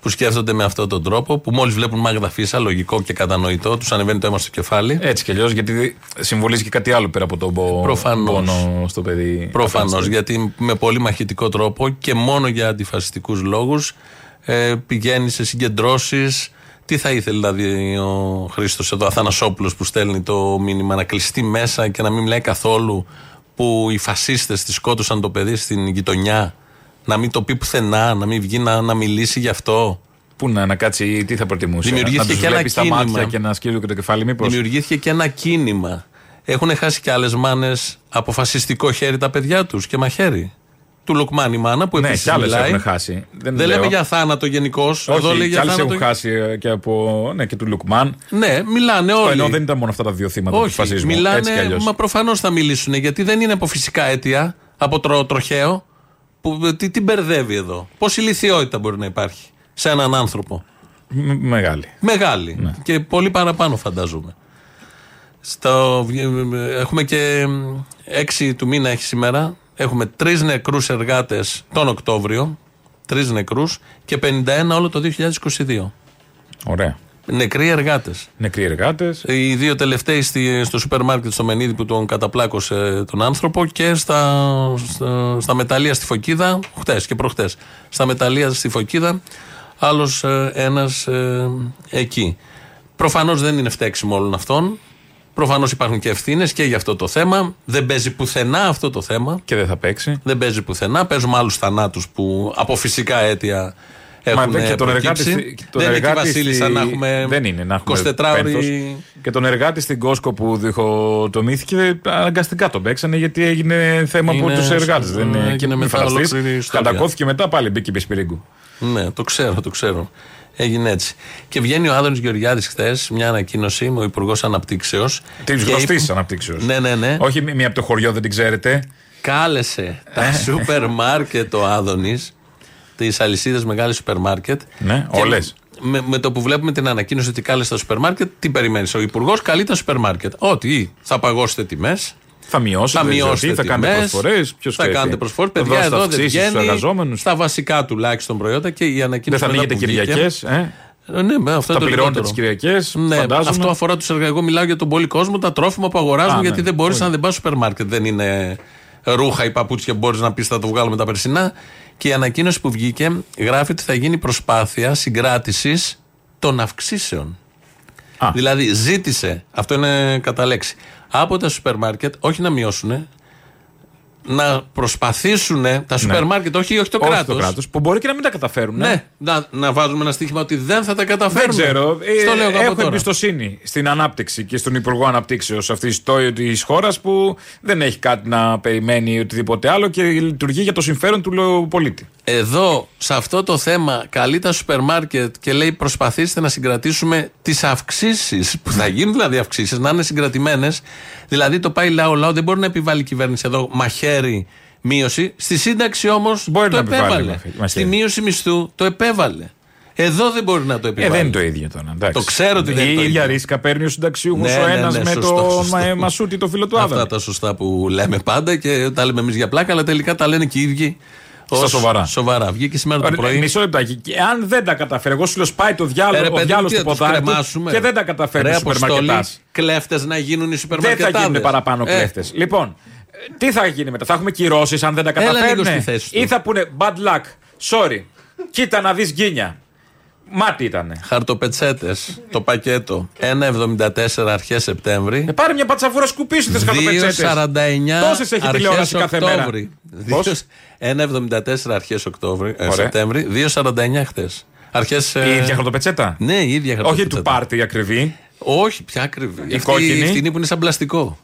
Speaker 3: που σκέφτονται με αυτόν τον τρόπο, που μόλις βλέπουν Μάγδα Φίσα, λογικό και κατανοητό, τους ανεβαίνει το αίμα στο κεφάλι.
Speaker 4: Έτσι κι αλλιώς, γιατί συμβολίζει και κάτι άλλο πέρα από τον πο-
Speaker 3: Προφανώς.
Speaker 4: πόνο στο παιδί.
Speaker 3: Προφανώς, γιατί με πολύ μαχητικό τρόπο και μόνο για αντιφασιστικούς λόγους ε, πηγαίνει σε συγκεντρώσεις. Τι θα ήθελε δηλαδή ο Χρήστος εδώ, Αθανασόπουλος που στέλνει το μήνυμα να κλειστεί μέσα και να μην μιλάει καθόλου που οι φασίστες τη σκότωσαν το παιδί στην γειτονιά; Να μην το πει πουθενά, να μην βγει να, να μιλήσει γι' αυτό.
Speaker 4: Πού να, να κάτσει, τι θα προτιμούσε.
Speaker 3: Δημιουργήθηκε
Speaker 4: να τους
Speaker 3: και ένα
Speaker 4: βλέπει στα
Speaker 3: κίνημα.
Speaker 4: μάτια και να σκύλει και το κεφάλι, μήπως;
Speaker 3: Δημιουργήθηκε και ένα κίνημα. Έχουν χάσει και άλλες μάνες από φασιστικό χέρι τα παιδιά τους και μαχαίρι. Του Λουκμάν η μάνα που
Speaker 4: Ναι,
Speaker 3: επίσης
Speaker 4: κι άλλες
Speaker 3: μιλάει.
Speaker 4: έχουν χάσει. Δεν,
Speaker 3: Δεν
Speaker 4: λέω.
Speaker 3: λέμε για θάνατο γενικώ.
Speaker 4: Όχι, κι άλλες έχουν χάσει ε, και από. Ναι, και του Λουκμάν.
Speaker 3: Ναι, μιλάνε όλοι.
Speaker 4: Ενώ δεν ήταν μόνο αυτά τα δύο θύματα του
Speaker 3: Όχι,
Speaker 4: φασισμού. Έτσι κι
Speaker 3: μιλάνε,
Speaker 4: αλλιώς.
Speaker 3: μα προφανώς θα μιλήσουν γιατί δεν είναι από φυσικά αίτια, από τρο, τροχαίο. Που, τι, τι μπερδεύει εδώ. Πόση ηλικιότητα μπορεί να υπάρχει σε έναν άνθρωπο.
Speaker 4: Μ- Μεγάλη.
Speaker 3: Μεγάλη.
Speaker 4: Ναι.
Speaker 3: Και πολύ παραπάνω φαντάζομαι. Στο, έχουμε και 6 του μήνα έχει σήμερα. Έχουμε τρεις νεκρούς εργάτες τον Οκτώβριο. Τρεις νεκρούς και 51 όλο το 2022.
Speaker 4: Ωραία.
Speaker 3: Νεκροί εργάτες.
Speaker 4: Νεκροί εργάτες.
Speaker 3: Οι δύο τελευταίοι στη- στο σούπερ μάρκετ στο Μενίδη που τον καταπλάκωσε τον άνθρωπο και στα, στα, στα μεταλλεία στη Φωκίδα, χτες και προχτές. Στα μεταλλεία στη Φωκίδα, άλλος ένας εκεί. Προφανώς δεν είναι φταίξιμο όλων αυτών. Προφανώς υπάρχουν και ευθύνες και για αυτό το θέμα. Δεν παίζει πουθενά αυτό το θέμα.
Speaker 4: Και δεν θα παίξει.
Speaker 3: Δεν παίζει πουθενά. Παίζουμε άλλους θανάτους που από φυσικά αίτια
Speaker 4: Μα
Speaker 3: έχουν
Speaker 4: δεν- και τον εργάτη,
Speaker 3: προκύψει.
Speaker 4: στη- τον
Speaker 3: δεν είναι και η
Speaker 4: εργάτη
Speaker 3: Βασίλισσα
Speaker 4: στη-
Speaker 3: να έχουμε
Speaker 4: δεν είναι, να έχουμε
Speaker 3: 24 ώρες
Speaker 4: πένθος. Και τον εργάτη στην Κόσκο που διχοτομήθηκε, αναγκαστικά τον παίξανε γιατί έγινε θέμα
Speaker 3: Είναι
Speaker 4: από τους εργάτες.
Speaker 3: σ-
Speaker 4: Δεν είναι
Speaker 3: έγινε
Speaker 4: και μην
Speaker 3: μετά
Speaker 4: φανταστείς,
Speaker 3: ολόκληρη ιστορία.
Speaker 4: Κατακόθηκε μετά πάλι μπήκε Πεσπυρίγκου.
Speaker 3: Ναι, το ξέρω, το ξέρω. Έγινε έτσι. Και βγαίνει ο Άδωνης Γεωργιάδης χθες μια ανακοίνωση, ο Υπουργός Αναπτύξεως.
Speaker 4: Της γνωστής αναπτύξεως.
Speaker 3: Ναι, ναι, ναι.
Speaker 4: Όχι μία από το χωριό, δεν την ξέρετε.
Speaker 3: Κάλεσε τα
Speaker 4: Ε.
Speaker 3: σούπερ μάρκετ ο Άδωνης, τις αλυσίδες μεγάλε σούπερ μάρκετ.
Speaker 4: Ναι,
Speaker 3: Και
Speaker 4: όλες.
Speaker 3: Με, με το που βλέπουμε την ανακοίνωση ότι κάλεσε τα σούπερ μάρκετ, τι περιμένεις. Ο Υπουργός καλεί τα σούπερ μάρκετ. Ότι θα παγώσετε τιμές.
Speaker 4: Θα μειώσετε,
Speaker 3: θα
Speaker 4: δεν ξέρω
Speaker 3: μειώσετε
Speaker 4: τι, θα κάνετε
Speaker 3: τιμές,
Speaker 4: προσφορές, ποιος
Speaker 3: θα
Speaker 4: ξέρει
Speaker 3: κάνετε
Speaker 4: τι.
Speaker 3: προσφορές.
Speaker 4: Θα
Speaker 3: Παιδιά,
Speaker 4: δώσετε
Speaker 3: εδώ δεν
Speaker 4: αυξήσεις στους
Speaker 3: βγαίνει.
Speaker 4: εργαζόμενους.
Speaker 3: Στα βασικά τουλάχιστον προϊόντα και η ανακοίνωση.
Speaker 4: Δεν θα
Speaker 3: μετά
Speaker 4: ανοίγετε
Speaker 3: που βγήκε-
Speaker 4: Κυριακές, ε;
Speaker 3: Ε, Ναι, με αυτό
Speaker 4: Θα
Speaker 3: το
Speaker 4: πληρώνετε
Speaker 3: λιγότερο.
Speaker 4: τις Κυριακές.
Speaker 3: Ναι, αυτό αφορά τους εργαζόμενου. Εγώ μιλάω για τον πολύ κόσμο, τα τρόφιμα που αγοράζουν,
Speaker 4: Α,
Speaker 3: γιατί
Speaker 4: ναι.
Speaker 3: δεν μπορείς
Speaker 4: Όχι.
Speaker 3: να δεν πας στο σούπερ μάρκετ. Δεν είναι ρούχα ή παπούτσια που μπορείς να πεις θα το βγάλουμε τα περσινά. Και η ανακοίνωση που βγήκε γράφει ότι θα γίνει προσπάθεια συγκράτησης των αυξήσεων. Δηλαδή ζήτησε, αυτό είναι κατά λέξη, από τα σούπερ μάρκετ όχι να μειώσουν, να προσπαθήσουν τα σούπερ μάρκετ, όχι, όχι το
Speaker 4: Ναι. Όχι
Speaker 3: κράτο.
Speaker 4: το κράτος, που μπορεί και να μην τα καταφέρουν.
Speaker 3: Ναι, να, να βάζουμε ένα στοίχημα ότι δεν θα τα
Speaker 4: Δεν
Speaker 3: καταφέρουν.
Speaker 4: ξέρω. Ε,
Speaker 3: Στο λέω εγώ από
Speaker 4: έχω
Speaker 3: τώρα.
Speaker 4: εμπιστοσύνη στην ανάπτυξη και στον Υπουργό Αναπτύξεως αυτής της χώρας που δεν έχει κάτι να περιμένει οτιδήποτε άλλο και λειτουργεί για το συμφέρον του λαού πολίτη.
Speaker 3: Εδώ, σε αυτό το θέμα, καλεί τα σούπερ μάρκετ και λέει προσπαθήστε να συγκρατήσουμε τις αυξήσεις που θα γίνουν, δηλαδή αυξήσεις, να είναι συγκρατημένες. Δηλαδή το πάει λαό λαό, δεν μπορεί να επιβάλλει η κυβέρνηση εδώ μαχαίρι μείωση. Στη σύνταξη όμως το
Speaker 4: να επιβάλλει
Speaker 3: επέβαλε.
Speaker 4: μαχαίρι.
Speaker 3: Στη μείωση μισθού το επέβαλε. Εδώ δεν μπορεί να το
Speaker 4: Ε,
Speaker 3: επιβάλλει.
Speaker 4: δεν είναι το ίδιο τώρα. εντάξει.
Speaker 3: Το ξέρω ότι δεν είναι το
Speaker 4: Η ίδια
Speaker 3: ίδιο.
Speaker 4: ρίσκα παίρνει ο συνταξιούχος
Speaker 3: Ναι,
Speaker 4: ο
Speaker 3: ναι,
Speaker 4: ένας
Speaker 3: ναι,
Speaker 4: με
Speaker 3: σωστό,
Speaker 4: το
Speaker 3: σωστό.
Speaker 4: Μα- Μασούτη, το φίλο του
Speaker 3: Αυτά
Speaker 4: Άδωνη.
Speaker 3: τα σωστά που λέμε πάντα και τα λέμε εμείς για πλάκα, αλλά τελικά τα λένε και οι ίδιοι.
Speaker 4: Στα
Speaker 3: ως
Speaker 4: σοβαρά.
Speaker 3: Σοβαρά. Βγήκε σήμερα το
Speaker 4: Ωραία,
Speaker 3: πρωί.
Speaker 4: Μισό λεπτάκι. Και αν δεν τα καταφέρει, εγώ σου λέω σπάει το διάλογο,
Speaker 3: Ε, ρε
Speaker 4: ο
Speaker 3: παιδί μου,
Speaker 4: διάλογο
Speaker 3: τι
Speaker 4: του
Speaker 3: θα τους
Speaker 4: ποδάρι του
Speaker 3: κρεμάσουμε;
Speaker 4: και δεν τα καταφέρει
Speaker 3: Ρε
Speaker 4: ο σούπερ
Speaker 3: Αποστόλη,
Speaker 4: μαρκετάς.
Speaker 3: κλέφτες να γίνουν οι σούπερ
Speaker 4: Δεν θα
Speaker 3: μαρκετάδες.
Speaker 4: γίνουν παραπάνω
Speaker 3: Ε,
Speaker 4: κλέφτες. Λοιπόν, ε, τι θα γίνει μετά, θα έχουμε κυρώσεις αν δεν τα
Speaker 3: Έλα λίγο
Speaker 4: καταφέρουν.
Speaker 3: στη θέση του.
Speaker 4: Ή θα πούνε bad luck, sorry, κοίτα να δεις γκίνια. Μάτι ήταν.
Speaker 3: Χαρτοπετσέτες. το πακέτο 1,74 αρχές Σεπτέμβρη.
Speaker 4: Ε, πάρε μια πατσαβούρα σκουπί σου, θε
Speaker 3: 2,49
Speaker 4: Τόσες έχει τηλεόραση κάθε μέρα.
Speaker 3: Οκτώβρη.
Speaker 4: Πώς;
Speaker 3: 1,74 αρχές Οκτώβρη. ε,
Speaker 4: Ωραία.
Speaker 3: Σεπτέμβρη. 2,49 χτε. Αρχές,
Speaker 4: Η ίδια χαρτοπετσέτα;
Speaker 3: Ναι, η ίδια
Speaker 4: Όχι
Speaker 3: χαρτοπετσέτα.
Speaker 4: του πάρτι η ακριβή.
Speaker 3: Όχι, πια ακριβή.
Speaker 4: Η
Speaker 3: Αυτή
Speaker 4: κόκκινη.
Speaker 3: Η φτηνή που είναι σαν πλαστικό.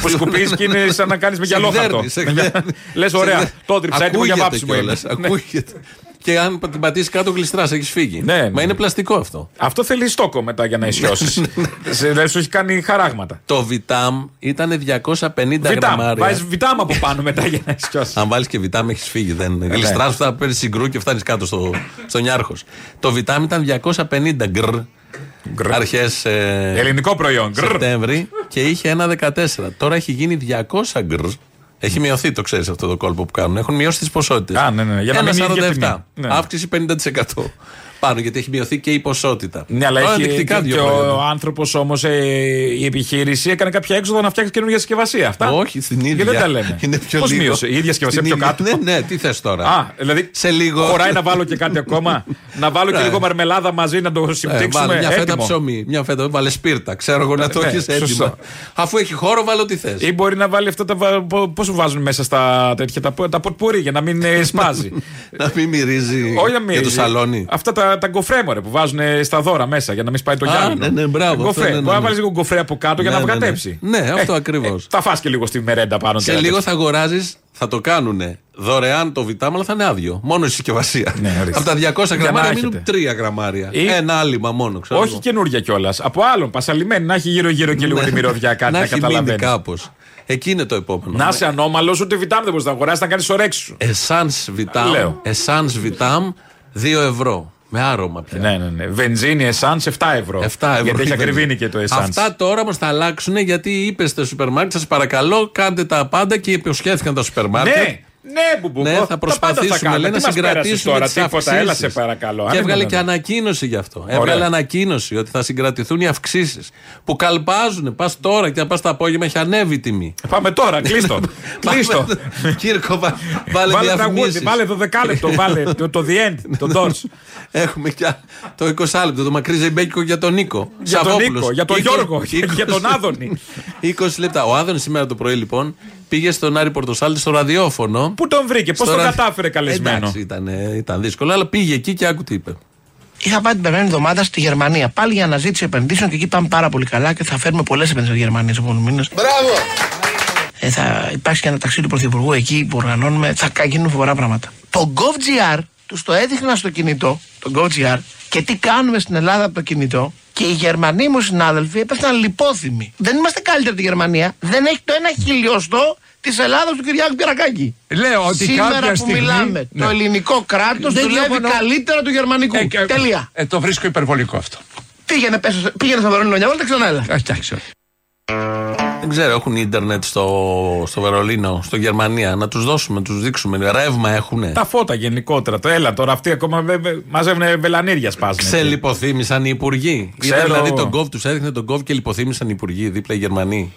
Speaker 4: Που σκουπίζεις και είναι σαν να κάνεις με
Speaker 3: Σε
Speaker 4: γυαλόχαρτο.
Speaker 3: γδέρνει, σε γδέρνει.
Speaker 4: Λες,
Speaker 3: Σε
Speaker 4: ωραία.
Speaker 3: γδέρνει.
Speaker 4: Το τριψά έτοιμο για
Speaker 3: Ακούγεται
Speaker 4: βάψιμο. είναι.
Speaker 3: κιόλας,
Speaker 4: Ναι.
Speaker 3: Ακούγεται. Και αν την πατήσεις κάτω, γλιστράς, έχεις φύγει.
Speaker 4: Ναι,
Speaker 3: Μα είναι πλαστικό αυτό.
Speaker 4: Αυτό θέλει στόκο μετά για να (laughs) ισιώσεις. Δηλαδή σου έχει κάνει χαράγματα.
Speaker 3: Το Βιτάμ ήταν 250
Speaker 4: Βιτάμ.
Speaker 3: γραμμάρια.
Speaker 4: Βάζεις βιτάμ από πάνω μετά για να ισιώσεις.
Speaker 3: Αν βάλεις και βιτάμ, έχεις φύγει. Δεν...
Speaker 4: ναι.
Speaker 3: Γλιστράς, θα παίρνεις συγκρού και φτάνεις κάτω στο, στον Ιάρχο. Το βιτάμ ήταν 250 γκρ. Αρχές
Speaker 4: Ελληνικό προϊόν. Γκρ.
Speaker 3: Σεπτέμβρη και είχε 1,14. Τώρα έχει γίνει 200 γκρ. Έχει μειωθεί, το ξέρεις αυτό το κόλπο που κάνουν. Έχουν μειώσει τις ποσότητες.
Speaker 4: Α, ναι, ναι, για να μην είναι ίδια τιμή. Ναι.
Speaker 3: Αύξηση 50% πάνω γιατί έχει μειωθεί και η ποσότητα.
Speaker 4: Ναι, αλλά
Speaker 3: Τώρα
Speaker 4: έχει
Speaker 3: ενδεικτικά
Speaker 4: και,
Speaker 3: δύο
Speaker 4: και
Speaker 3: προϊόντα.
Speaker 4: ο άνθρωπος όμως, η επιχείρηση έκανε κάποια έξοδο να φτιάξει καινούργια συσκευασία. Αυτά.
Speaker 3: Όχι, στην ίδια.
Speaker 4: Και δεν τα λέμε.
Speaker 3: Είναι πιο
Speaker 4: Πώς
Speaker 3: λίγο.
Speaker 4: μείωσε, η ίδια συσκευασία
Speaker 3: Στην
Speaker 4: πιο
Speaker 3: ίδια-
Speaker 4: κάτω;
Speaker 3: Ναι, ναι, τι θες τώρα;
Speaker 4: Α, δηλαδή
Speaker 3: σε λίγο.
Speaker 4: χωράει να βάλω και κάτι ακόμα; να βάλω και
Speaker 3: Ναι.
Speaker 4: λίγο μαρμελάδα μαζί να το
Speaker 3: Ε,
Speaker 4: συμπτύξουμε.
Speaker 3: βάλε μια φέτα
Speaker 4: έτοιμο;
Speaker 3: ψωμί, μια φέτα, βάλε σπίρτα. Ξέρω εγώ να το
Speaker 4: Ναι,
Speaker 3: έχεις
Speaker 4: σωστό.
Speaker 3: έτοιμα. Αφού έχει χώρο, βάλω τι θες.
Speaker 4: Ή μπορεί να βάλει αυτά τα. Πώς σου βάζουν μέσα στα τέτοια τα, τα ποτπουρί για να μην ε, σπάζει. (laughs)
Speaker 3: να μην μυρίζει
Speaker 4: Όχι να
Speaker 3: για
Speaker 4: μυρίζει.
Speaker 3: το σαλόνι.
Speaker 4: Αυτά τα, τα γκοφρέμορε που βάζουν στα δώρα μέσα για να μην σπάει το
Speaker 3: Α,
Speaker 4: γυάλινο.
Speaker 3: ναι, ναι, μπράβο,
Speaker 4: Γκοφρέ.
Speaker 3: αυτό, ναι, ναι,
Speaker 4: Μπορεί να
Speaker 3: ναι.
Speaker 4: βάλεις λίγο γκοφρέ από κάτω για
Speaker 3: Ναι,
Speaker 4: να
Speaker 3: ναι, ναι.
Speaker 4: βγατέψει.
Speaker 3: Ναι, αυτό ακριβώς.
Speaker 4: θα φας και λίγο στη μερέντα πάνω.
Speaker 3: Σε
Speaker 4: τέλος.
Speaker 3: λίγο θα αγοράζεις, θα το κάνουνε δωρεάν το βιτάμ, αλλά θα είναι άδειο. Μόνο η συσκευασία.
Speaker 4: Ναι, ορίστε.
Speaker 3: Από τα 200
Speaker 4: Για να
Speaker 3: γραμμάρια
Speaker 4: έχετε.
Speaker 3: μείνουν 3 γραμμάρια.
Speaker 4: Ή-
Speaker 3: Ένα άλυμα μόνο, ξέρω.
Speaker 4: Όχι
Speaker 3: εγώ.
Speaker 4: καινούργια κιόλας. Από άλλον, πασαλιμένη, να έχει γύρω-γύρω και λίγο
Speaker 3: Ναι.
Speaker 4: τη μυρωδιά κάτι
Speaker 3: να
Speaker 4: να,
Speaker 3: έχει μείνει
Speaker 4: καταλαβαίνεις.
Speaker 3: κάπως. Εκεί είναι το επόμενο.
Speaker 4: Να είσαι ανώμαλος, ούτε βιτάμ δεν μπορείς να αγοράσεις, να κάνεις ορέξεις σου.
Speaker 3: Essence Vitam.
Speaker 4: Λέω.
Speaker 3: Essence Vitam 2 ευρώ. Με άρωμα πια.
Speaker 4: Ναι, ναι, ναι. Βενζίνη, εσάνς 7 ευρώ.
Speaker 3: 7 ευρώ.
Speaker 4: Γιατί έχει
Speaker 3: ήταν.
Speaker 4: ακριβήνει και το εσάνς.
Speaker 3: Αυτά τώρα όμως θα αλλάξουν γιατί είπες στο σούπερ μάρκετ, σας παρακαλώ, κάντε τα πάντα και υποσχέθηκαν τα σούπερ μάρκετ.
Speaker 4: Ναι, ναι, μπουμπούκο.
Speaker 3: Ναι, θα
Speaker 4: Τα πάντα
Speaker 3: προσπαθήσουμε
Speaker 4: κάνουμε.
Speaker 3: λέει, να
Speaker 4: Τι μας πέρασες
Speaker 3: συγκρατήσουμε
Speaker 4: τώρα,
Speaker 3: τις
Speaker 4: τίποτα, έλα
Speaker 3: αυξήσεις.
Speaker 4: σε παρακαλώ.
Speaker 3: Και
Speaker 4: Αν
Speaker 3: έβγαλε
Speaker 4: είναι
Speaker 3: και
Speaker 4: δυνατόν.
Speaker 3: ανακοίνωση γι' αυτό.
Speaker 4: Ωραία.
Speaker 3: Έβγαλε ανακοίνωση ότι θα συγκρατηθούν οι αυξήσεις. Που καλπάζουν. Πας τώρα και να πας το απόγευμα έχει ανέβει η τιμή.
Speaker 4: Πάμε τώρα, κλείστο. κλείστο.
Speaker 3: Κύρκο, βα- βάλε
Speaker 4: Βάλε τραγούδι,
Speaker 3: διαφημίσεις.
Speaker 4: βάλε το δεκάλεπτο, βάλε το, το The End, το Doors.
Speaker 3: Έχουμε και το 20 λεπτό, το μακρύ ζεμπέκικο για τον Νίκο.
Speaker 4: Για τον
Speaker 3: Σαββόπουλος.
Speaker 4: Νίκο, για τον
Speaker 3: 20
Speaker 4: Γιώργο, για τον Άδωνη.
Speaker 3: 20 λεπτά. Ο Άδωνης σήμερα το πρωί λοιπόν πήγε στον Άρη Πορτοσάλτη στο ραδιόφωνο.
Speaker 4: Πού τον βρήκε, πώς
Speaker 3: Στο
Speaker 4: τον
Speaker 3: ραδι-
Speaker 4: κατάφερε καλεσμένο;
Speaker 3: Εντάξει, ήταν, ε, ήταν δύσκολο, αλλά πήγε εκεί και άκου τι είπε.
Speaker 13: Είχα πάει την περασμένη εβδομάδα στη Γερμανία. Πάλι για αναζήτηση επενδύσεων και εκεί πάμε πάρα πολύ καλά και θα φέρουμε πολλές επενδύσεις από τη Γερμανία του επόμενους μήνες.
Speaker 14: Μπράβο!
Speaker 13: Ε, θα υπάρξει και ένα ταξίδι του Πρωθυπουργού εκεί που οργανώνουμε. Θα κα- γίνουν φοβερά πράγματα. Το GovGR τους το έδειχνα στο κινητό, το GovGR, και τι κάνουμε στην Ελλάδα από το κινητό. Και οι Γερμανοί μου συνάδελφοι έπεφταν λιπόθυμοι. Δεν είμαστε καλύτεροι από τη Γερμανία. Δεν έχει το ένα χιλιοστό της Ελλάδα του Κυριάκου Πυρακάκη.
Speaker 15: Λέω ότι
Speaker 13: Σήμερα
Speaker 15: κάποια
Speaker 13: που
Speaker 15: στιγμή-
Speaker 13: μιλάμε,
Speaker 15: Ναι.
Speaker 13: το ελληνικό κράτος
Speaker 15: Δεν
Speaker 13: δουλεύει
Speaker 15: διαφωνώ.
Speaker 13: καλύτερα του γερμανικού.
Speaker 15: Ε, και-
Speaker 13: Τελεία.
Speaker 15: Ε, το βρίσκω υπερβολικό αυτό.
Speaker 13: Πήγαινε, πες, πήγαινε στο Βερολίνο μια βόλτα, ξανά έλα.
Speaker 15: Εντάξει.
Speaker 3: Δεν ξέρω, έχουν ίντερνετ στο, στο Βερολίνο, στο Γερμανία. Να τους δώσουμε, να τους δείξουμε. Ρεύμα έχουν.
Speaker 4: Τα φώτα γενικότερα. Το έλα τώρα, αυτοί ακόμα βε- βε- μαζεύουν βελανίρια σπάζουν.
Speaker 3: Ξελιποθύμησαν οι υπουργοί. Είδα
Speaker 4: Ξέρω.
Speaker 3: δηλαδή τον κόβ, τους έδειχνε τον κόβ και λιποθύμησαν οι υπουργοί δίπλα οι Γερμανοί.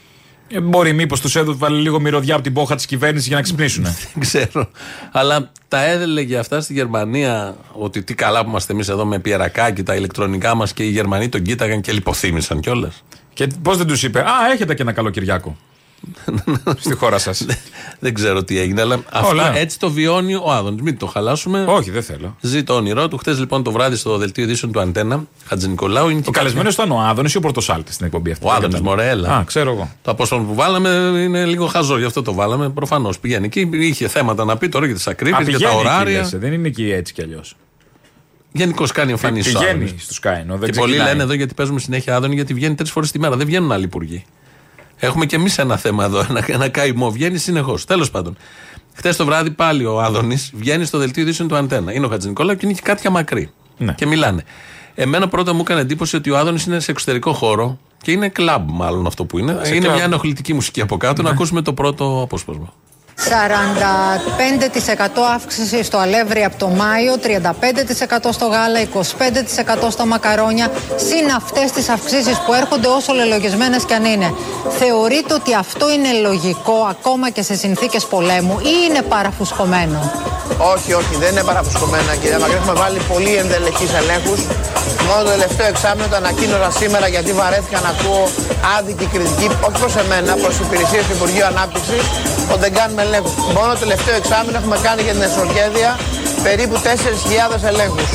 Speaker 4: Ε, μπορεί μήπως τους έδωσε λίγο μυρωδιά από την πόχα της κυβέρνησης για να ξυπνήσουν. (laughs)
Speaker 3: Δεν ξέρω. Αλλά τα έλεγε αυτά στη Γερμανία ότι τι καλά που είμαστε εμείς εδώ με πιερακάκι, τα ηλεκτρονικά μας και οι Γερμανοί τον κοίταγαν και λιποθύμησαν κιόλας.
Speaker 4: Και πώς δεν τους είπε, Α, έχετε και ένα καλό Κυριάκο. (laughs) Στη χώρα σας.
Speaker 3: Δεν ξέρω τι έγινε, αλλά αυτά
Speaker 4: Όλα.
Speaker 3: έτσι το βιώνει ο Άδωνη. Μην το χαλάσουμε.
Speaker 4: Όχι, δεν θέλω.
Speaker 3: Ζει το όνειρό του. Χθες λοιπόν το βράδυ στο δελτίο ειδήσεων του Αντένα, Χατζη Νικολάου. Είναι
Speaker 4: Ο
Speaker 3: και
Speaker 4: καλεσμένος ήταν ο Άδωνης ή ο Πορτοσάλτης στην εκπομπή αυτή.
Speaker 3: Ο Άδωνης Μορέλα.
Speaker 4: Α, ξέρω εγώ.
Speaker 3: Το απόσπασμα που βάλαμε είναι λίγο χαζό, γι' αυτό το βάλαμε. Προφανώς πηγαίνει εκεί. Είχε θέματα να πει τώρα για τις
Speaker 4: Α,
Speaker 3: ακρίβειε, για τα
Speaker 4: πηγαίνει εκεί,
Speaker 3: ωράρια.
Speaker 4: λες, ε, δεν είναι εκεί έτσι κι αλλιώς.
Speaker 3: Γενικώς κάνει εμφανίσεις. ο
Speaker 4: Πηγαίνει
Speaker 3: Άδωνης.
Speaker 4: στους Κάινο. Δεν
Speaker 3: Και πολλοί
Speaker 4: ξεκινάει.
Speaker 3: λένε εδώ γιατί παίζουμε συνέχεια Άδωνη, γιατί βγαίνει τρεις φορές τη μέρα. Δεν βγαίνουν άλλοι υπουργοί. Έχουμε κι εμείς ένα θέμα εδώ, (laughs) ένα, ένα καημό. Βγαίνει συνεχώς. Τέλος πάντων. Χθες το βράδυ πάλι ο Άδωνης βγαίνει στο δελτίο ειδήσεων του Αντένα. Είναι ο Χατζη Νικολάου και είναι και κάτι μακρύ.
Speaker 4: Ναι.
Speaker 3: Και μιλάνε. Εμένα πρώτα μου έκανε εντύπωση ότι ο Άδωνης είναι σε εξωτερικό χώρο και είναι κλαμπ, μάλλον αυτό που είναι.
Speaker 4: Σε
Speaker 3: είναι
Speaker 4: κλαμπ.
Speaker 3: μια ενοχλητική μουσική από κάτω. Να ακούσουμε το πρώτο απόσπασμα.
Speaker 15: 45% αύξηση στο αλεύρι από το Μάιο, 35% στο γάλα, 25% στα μακαρόνια, συν αυτές τις αυξήσεις που έρχονται όσο λελογισμένες κι αν είναι. Θεωρείτε ότι αυτό είναι λογικό ακόμα και σε συνθήκες πολέμου ή είναι παραφουσκωμένο;
Speaker 13: Όχι, όχι, δεν είναι παραφουσκωμένα κυρία Μακρύ. Έχουμε βάλει πολύ ενδελεχείς ελέγχους. Μόνο το τελευταίο εξάμεινο το ανακοίνωσα σήμερα γιατί βαρέθηκα να ακούω άδικη κριτική, όχι προς εμένα, προς υπηρεσίες του Υπουργείου Ανάπτυξης, ότι δεν κάνουμε ελέγχους. Μόνο το τελευταίο εξάμεινο έχουμε κάνει για την εσωργέδια περίπου 4.000 ελέγχους.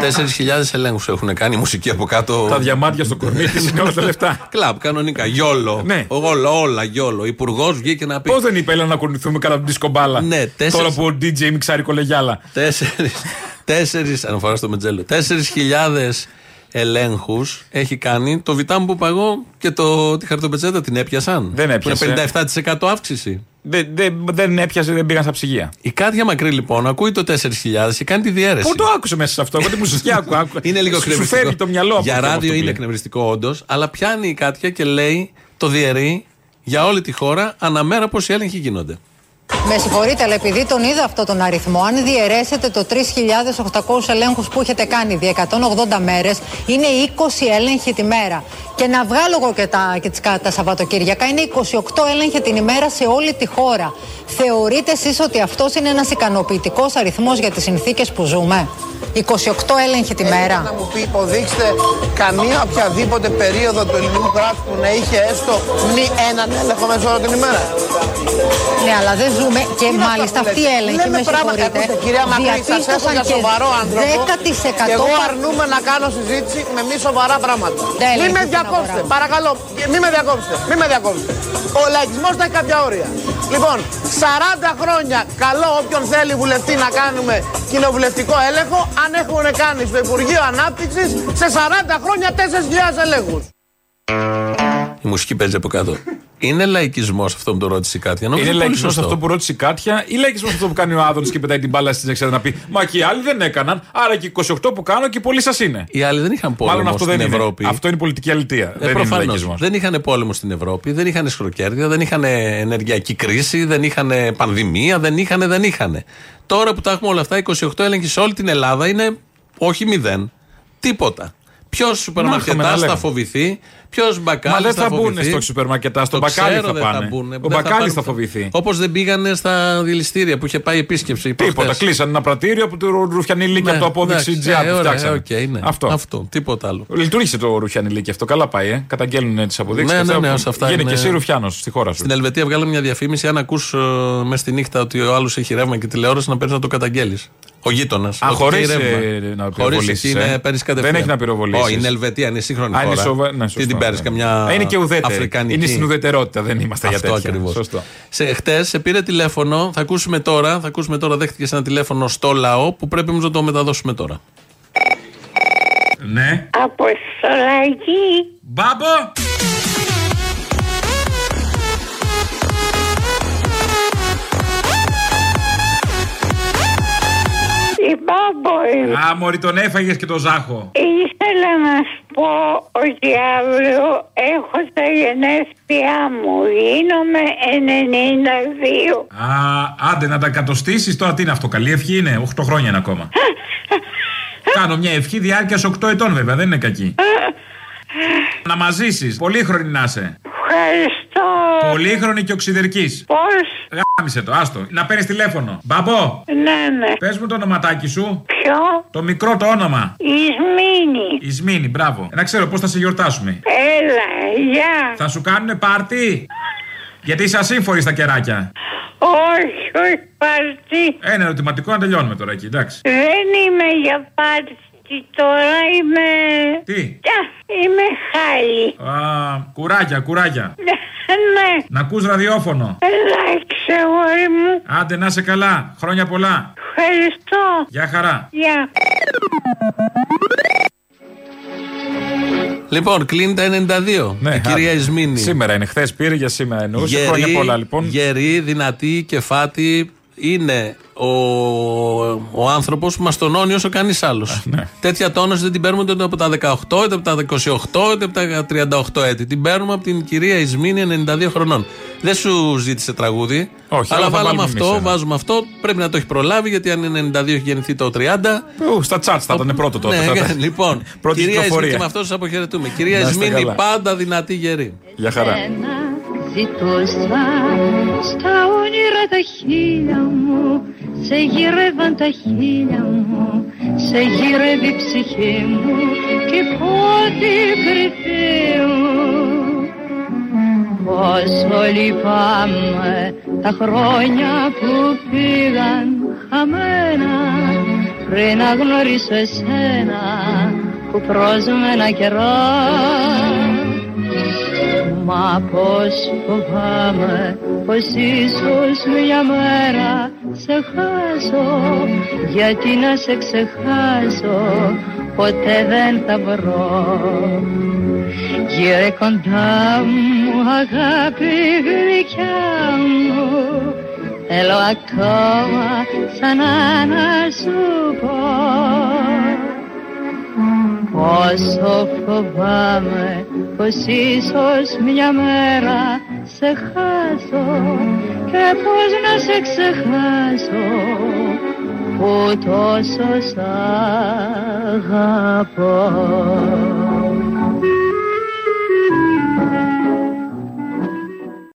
Speaker 3: 4.000 ελέγχους έχουν κάνει η μουσική από κάτω.
Speaker 4: Τα διαμάντια στο κορμί της (laughs) είναι όλα τα λεφτά.
Speaker 3: Κλαμπ, κανονικά. Γιόλο.
Speaker 4: Ναι.
Speaker 3: Όλα, όλα γιόλο. Υπουργός βγήκε να πει.
Speaker 4: Πώς δεν είπε, έλα να κουνηθούμε κατά την δισκομπάλα;
Speaker 3: Ναι, τέσσερις-
Speaker 4: Τώρα που ο DJ μιξάρει κολεγιάλα.
Speaker 3: Τέσσερις, τέσσερις, αναφορά στο Μετζέλο, τέσσερις χιλιάδες ελέγχους έχει κάνει το Βιτάμ που παγώ και το, τη χαρτοπετσέτα την έπιασαν.
Speaker 4: Δεν
Speaker 3: Που
Speaker 4: έπιασε.
Speaker 3: είναι 57% αύξηση.
Speaker 4: Δεν, δεν, δεν έπιασε, δεν πήγαν στα ψυγεία.
Speaker 3: Η Κάτια Μακρύ λοιπόν ακούει το 4.000 και κάνει τη διαίρεση.
Speaker 4: Πού το άκουσε μέσα σε αυτό, εγώ τη μουσική (laughs) άκου, άκου.
Speaker 3: Είναι λίγο
Speaker 4: Σου
Speaker 3: εκνευριστικό.
Speaker 4: φεύγει το μυαλό από
Speaker 3: Για
Speaker 4: αυτό
Speaker 3: ράδιο
Speaker 4: που
Speaker 3: είναι
Speaker 4: λέει.
Speaker 3: εκνευριστικό όντως, αλλά πιάνει η Κάτια και λέει το διαιρεί για όλη τη χώρα αναμέρα πόσοι έλεγχοι γίνονται.
Speaker 15: Με συγχωρείτε, αλλά επειδή τον είδα αυτό τον αριθμό, αν διαιρέσετε το 3.800 ελέγχους που έχετε κάνει δια 180 μέρες, είναι 20 έλεγχοι τη μέρα. Και να βγάλω εγώ και τα, και τις, κα- τα Σαββατοκύριακα, είναι 28 έλεγχοι την ημέρα σε όλη τη χώρα. Θεωρείτε εσείς ότι αυτός είναι ένας ικανοποιητικός αριθμός για τις συνθήκες που ζούμε; 28 έλεγχοι τη
Speaker 13: Έχετε
Speaker 15: μέρα.
Speaker 13: να μου πει, υποδείξτε καμία οποιαδήποτε περίοδο του ελληνικού κράτους που να είχε έστω μη έναν έλεγχο μέσα όλη την ημέρα.
Speaker 15: Ναι, αλλά δεν ζούμε και
Speaker 13: Τι είναι
Speaker 15: μάλιστα
Speaker 13: αυτά που
Speaker 15: αυτή η
Speaker 13: λέτε.
Speaker 15: έλεγχη,
Speaker 13: Λέμε
Speaker 15: με
Speaker 13: πράγματα,
Speaker 15: συγχωρείτε,
Speaker 13: ακούστε, κυρία Μακρύ, σας έχω
Speaker 15: διαπίστωσαν
Speaker 13: για
Speaker 15: και
Speaker 13: σοβαρό άνθρωπο
Speaker 15: 10%
Speaker 13: και εγώ
Speaker 15: πα-
Speaker 13: αρνούμαι να κάνω συζήτηση με μη σοβαρά πράγματα.
Speaker 15: Δεν
Speaker 13: Μην
Speaker 15: έλεγχε
Speaker 13: με
Speaker 15: στην
Speaker 13: διακόψετε,
Speaker 15: αγορά.
Speaker 13: παρακαλώ, μην με διακόψετε, μην με διακόψετε. Ο λαϊκισμός θα έχει κάποια όρια. Λοιπόν, 40 χρόνια καλό όποιον θέλει βουλευτή να κάνουμε κοινοβουλευτικό έλεγχο, αν έχουν κάνει στο Υπουργείο Ανάπτυξης σε 40 χρόνια 4.000 ελέγχους.
Speaker 3: Η μουσική παίζει από κάτω. Είναι λαϊκισμός αυτό που το ρώτησε η Κάτια. Νομίζω
Speaker 4: Είναι
Speaker 3: πολύ
Speaker 4: λαϊκισμός
Speaker 3: σωστό.
Speaker 4: αυτό που ρώτησε η Κάτια ή λαϊκισμός αυτό που κάνει ο Άδωνης και πετάει την μπάλα στην εξέδρα να πει Μα και οι άλλοι δεν έκαναν. Άρα και οι 28 που κάνω και πολλοί σας είναι.
Speaker 3: Οι άλλοι δεν είχαν πόλεμο
Speaker 4: Μάλλον αυτό
Speaker 3: στην
Speaker 4: δεν είναι.
Speaker 3: Ευρώπη.
Speaker 4: Αυτό είναι πολιτική αλητεία.
Speaker 3: Ε,
Speaker 4: δεν είναι
Speaker 3: προφανώς.
Speaker 4: λαϊκισμός.
Speaker 3: Δεν είχαν πόλεμο στην Ευρώπη, δεν είχαν σχροκέρδια, δεν είχαν ενεργειακή κρίση, δεν είχαν πανδημία, δεν είχαν, δεν είχαν. Τώρα που τα έχουμε όλα αυτά, 28 έλεγχοι σε όλη την Ελλάδα είναι όχι μηδέν. Τίποτα. Ποιος σούπερ
Speaker 4: Να
Speaker 3: μαρκετά
Speaker 4: έχουμε να
Speaker 3: θα
Speaker 4: λέμε.
Speaker 3: φοβηθεί, ποιος μπακάλι
Speaker 4: Μα δεν
Speaker 3: θα
Speaker 4: θα μπουν
Speaker 3: φοβηθεί;
Speaker 4: στο σούπερ μαρκετά, στο
Speaker 3: Το
Speaker 4: μπακάλι
Speaker 3: ξέρω,
Speaker 4: θα
Speaker 3: δεν
Speaker 4: πάνε.
Speaker 3: μπουνε.
Speaker 4: Ο
Speaker 3: Δεν
Speaker 4: μπακάλι
Speaker 3: πάρουν-
Speaker 4: θα φοβηθεί.
Speaker 3: Όπως δεν πήγανε στα δηληστήρια που είχε πάει επίσκεψη.
Speaker 4: Τίποτα.
Speaker 3: προχτές.
Speaker 4: Κλείσαν ένα πρατήριο από το Ρουφιανίλη και από το απόδειξη
Speaker 3: εντάξει,
Speaker 4: τζιάπ
Speaker 3: ε,
Speaker 4: που
Speaker 3: ωραία,
Speaker 4: φτιάξανε.
Speaker 3: οκ, ναι.
Speaker 4: Αυτό.
Speaker 3: Αυτό. Τίποτα άλλο.
Speaker 4: Λειτουργήσε το Ρουφιανιλίκι αυτό. Καλά πάει, ε. Καταγγέλνουν τις αποδείξεις.
Speaker 3: Ναι, ναι, ναι, όσα αυτά
Speaker 4: Γίνει
Speaker 3: είναι-
Speaker 4: και εσύ Ρουφιάνος στη χώρα σου.
Speaker 3: Στην Ελβετία βγάλαμε μια διαφήμιση. Αν ακούς μες στη νύχτα ότι ο άλλος έχει ρεύμα και τηλεόραση, να παίρνεις να το καταγγέλεις. Ο γείτονας.
Speaker 4: Α, χωρίς, ε, να πυροβολήσεις, ε. Δεν έχει να πυροβολήσεις.
Speaker 3: Όχι, είναι Ελβετία, είναι σύγχρονη
Speaker 4: Α,
Speaker 3: χώρα.
Speaker 4: είναι σοβα- ναι,
Speaker 3: Τι
Speaker 4: σωστό,
Speaker 3: την παίρνεις,
Speaker 4: ναι.
Speaker 3: καμιά.
Speaker 4: Ε, Είναι και ουδέτερη.
Speaker 3: Αφρικανική.
Speaker 4: Είναι στην ουδετερότητα, δεν είμαστε για
Speaker 3: Αυτό
Speaker 4: τέτοια.
Speaker 3: ακριβώς.
Speaker 4: Σωστό.
Speaker 3: Χτες σε πήρε τηλέφωνο, θα ακούσουμε τώρα, θα ακούσουμε τώρα, δέχτηκε ένα τηλέφωνο στο λαό που πρέπει όμως να το μεταδώσουμε τώρα.
Speaker 4: Ναι.
Speaker 16: Αποστολάκη.
Speaker 4: Μπάμπο!
Speaker 16: Η Μπάμπο είμαι.
Speaker 4: Α, μωρή τον έφαγες και τον Ζάχο.
Speaker 16: Ήθελα να σου πω ότι αύριο έχω τα γενέθλιά μου. Γίνομαι 92.
Speaker 4: Α, άντε να τα κατοστήσεις τώρα τι είναι αυτό. Καλή ευχή είναι. 8 χρόνια είναι ακόμα. (laughs) Κάνω μια ευχή διάρκειας 8 ετών βέβαια, δεν είναι κακή. Να μαζίσεις. Πολύχρονη να είσαι.
Speaker 16: Ευχαριστώ.
Speaker 4: Πολύχρονη και οξυδερκής.
Speaker 16: Πώς;
Speaker 4: Γάμισε το, άστο. Να παίρνεις τηλέφωνο. Μπαμπό,
Speaker 16: Ναι, ναι.
Speaker 4: πες μου το ονοματάκι σου.
Speaker 16: Ποιο;
Speaker 4: Το μικρό το όνομα.
Speaker 16: Ισμήνη.
Speaker 4: Ισμήνη, μπράβο. Να ξέρω πώς θα σε γιορτάσουμε.
Speaker 16: Έλα, γεια.
Speaker 4: Θα σου κάνουνε πάρτι; Γιατί είσαι ασύμφορη στα κεράκια.
Speaker 16: Όχι, όχι πάρτι.
Speaker 4: Ένα ερωτηματικό να τελειώνουμε τώρα εκεί, εντάξει.
Speaker 16: Δεν είμαι για πάρτι. Τώρα είμαι...
Speaker 4: Τι;
Speaker 16: Ια, είμαι χάλι.
Speaker 4: Α, κουράγια, κουράγια.
Speaker 16: Ναι.
Speaker 4: Να ακούς ραδιόφωνο.
Speaker 16: Εντάξει, αγόρι μου.
Speaker 4: Άντε να είσαι καλά. Χρόνια πολλά.
Speaker 16: Ευχαριστώ.
Speaker 4: Γεια χαρά.
Speaker 16: Γεια.
Speaker 3: Λοιπόν, κλείνει τα 92.
Speaker 4: Ναι,
Speaker 3: η κυρία
Speaker 4: άντε.
Speaker 3: Ισμήνη.
Speaker 4: Σήμερα είναι, χθες πήρε για σήμερα εννοούσε. Χρόνια πολλά λοιπόν.
Speaker 3: Γερή, δυνατή, κεφάτη. Είναι ο, ο άνθρωπος που μα τονώνει όσο κανείς άλλος.
Speaker 4: ναι.
Speaker 3: Τέτοια τόνωση δεν την παίρνουμε ούτε από τα 18, ούτε από τα 28, ούτε από τα 38 έτη. Την παίρνουμε από την κυρία Ισμήνη, 92 χρονών. Δεν σου ζήτησε τραγούδι.
Speaker 4: Όχι,
Speaker 3: αλλά
Speaker 4: αλλά θα
Speaker 3: βάλαμε
Speaker 4: βάλουμε
Speaker 3: αυτό,
Speaker 4: εμείς ένα.
Speaker 3: βάζουμε αυτό. Πρέπει να το έχει προλάβει γιατί αν είναι 92 έχει γεννηθεί το 30.
Speaker 4: Ου, στα τσάτ θα ήταν πρώτο τότε.
Speaker 3: Ναι,
Speaker 4: θα ήταν. (laughs)
Speaker 3: λοιπόν, (laughs)
Speaker 4: Πρώτη
Speaker 3: κυρία Εσμήνη,
Speaker 4: κυκλοφορία.
Speaker 3: και με αυτό σας αποχαιρετούμε. Κυρία
Speaker 4: Να είστε
Speaker 3: Εσμήνη,
Speaker 4: καλά.
Speaker 3: πάντα δυνατή γερή.
Speaker 4: Γεια χαρά.
Speaker 17: Ζητούσα στα όνειρα τα χείλια μου Σε γύρευαν τα χείλια μου Σε γύρευε η ψυχή μου Και πότε κρυφή μου Πόσο λυπάμαι τα χρόνια που πήγαν χαμένα Πριν να γνωρίσω εσένα που πρόσμενα καιρός Μα πως φοβάμαι πως ίσως μια μέρα σε χάσω. Γιατί να σε ξεχάσω ποτέ δεν θα βρω. Γύρε κοντά μου αγάπη γλυκιά μου. Θέλω ακόμα ξανά να σου πω Πόσο φοβάμαι πως ίσως μια μέρα σε χάσω και πως να σε ξεχάσω που τόσο σ' αγαπώ.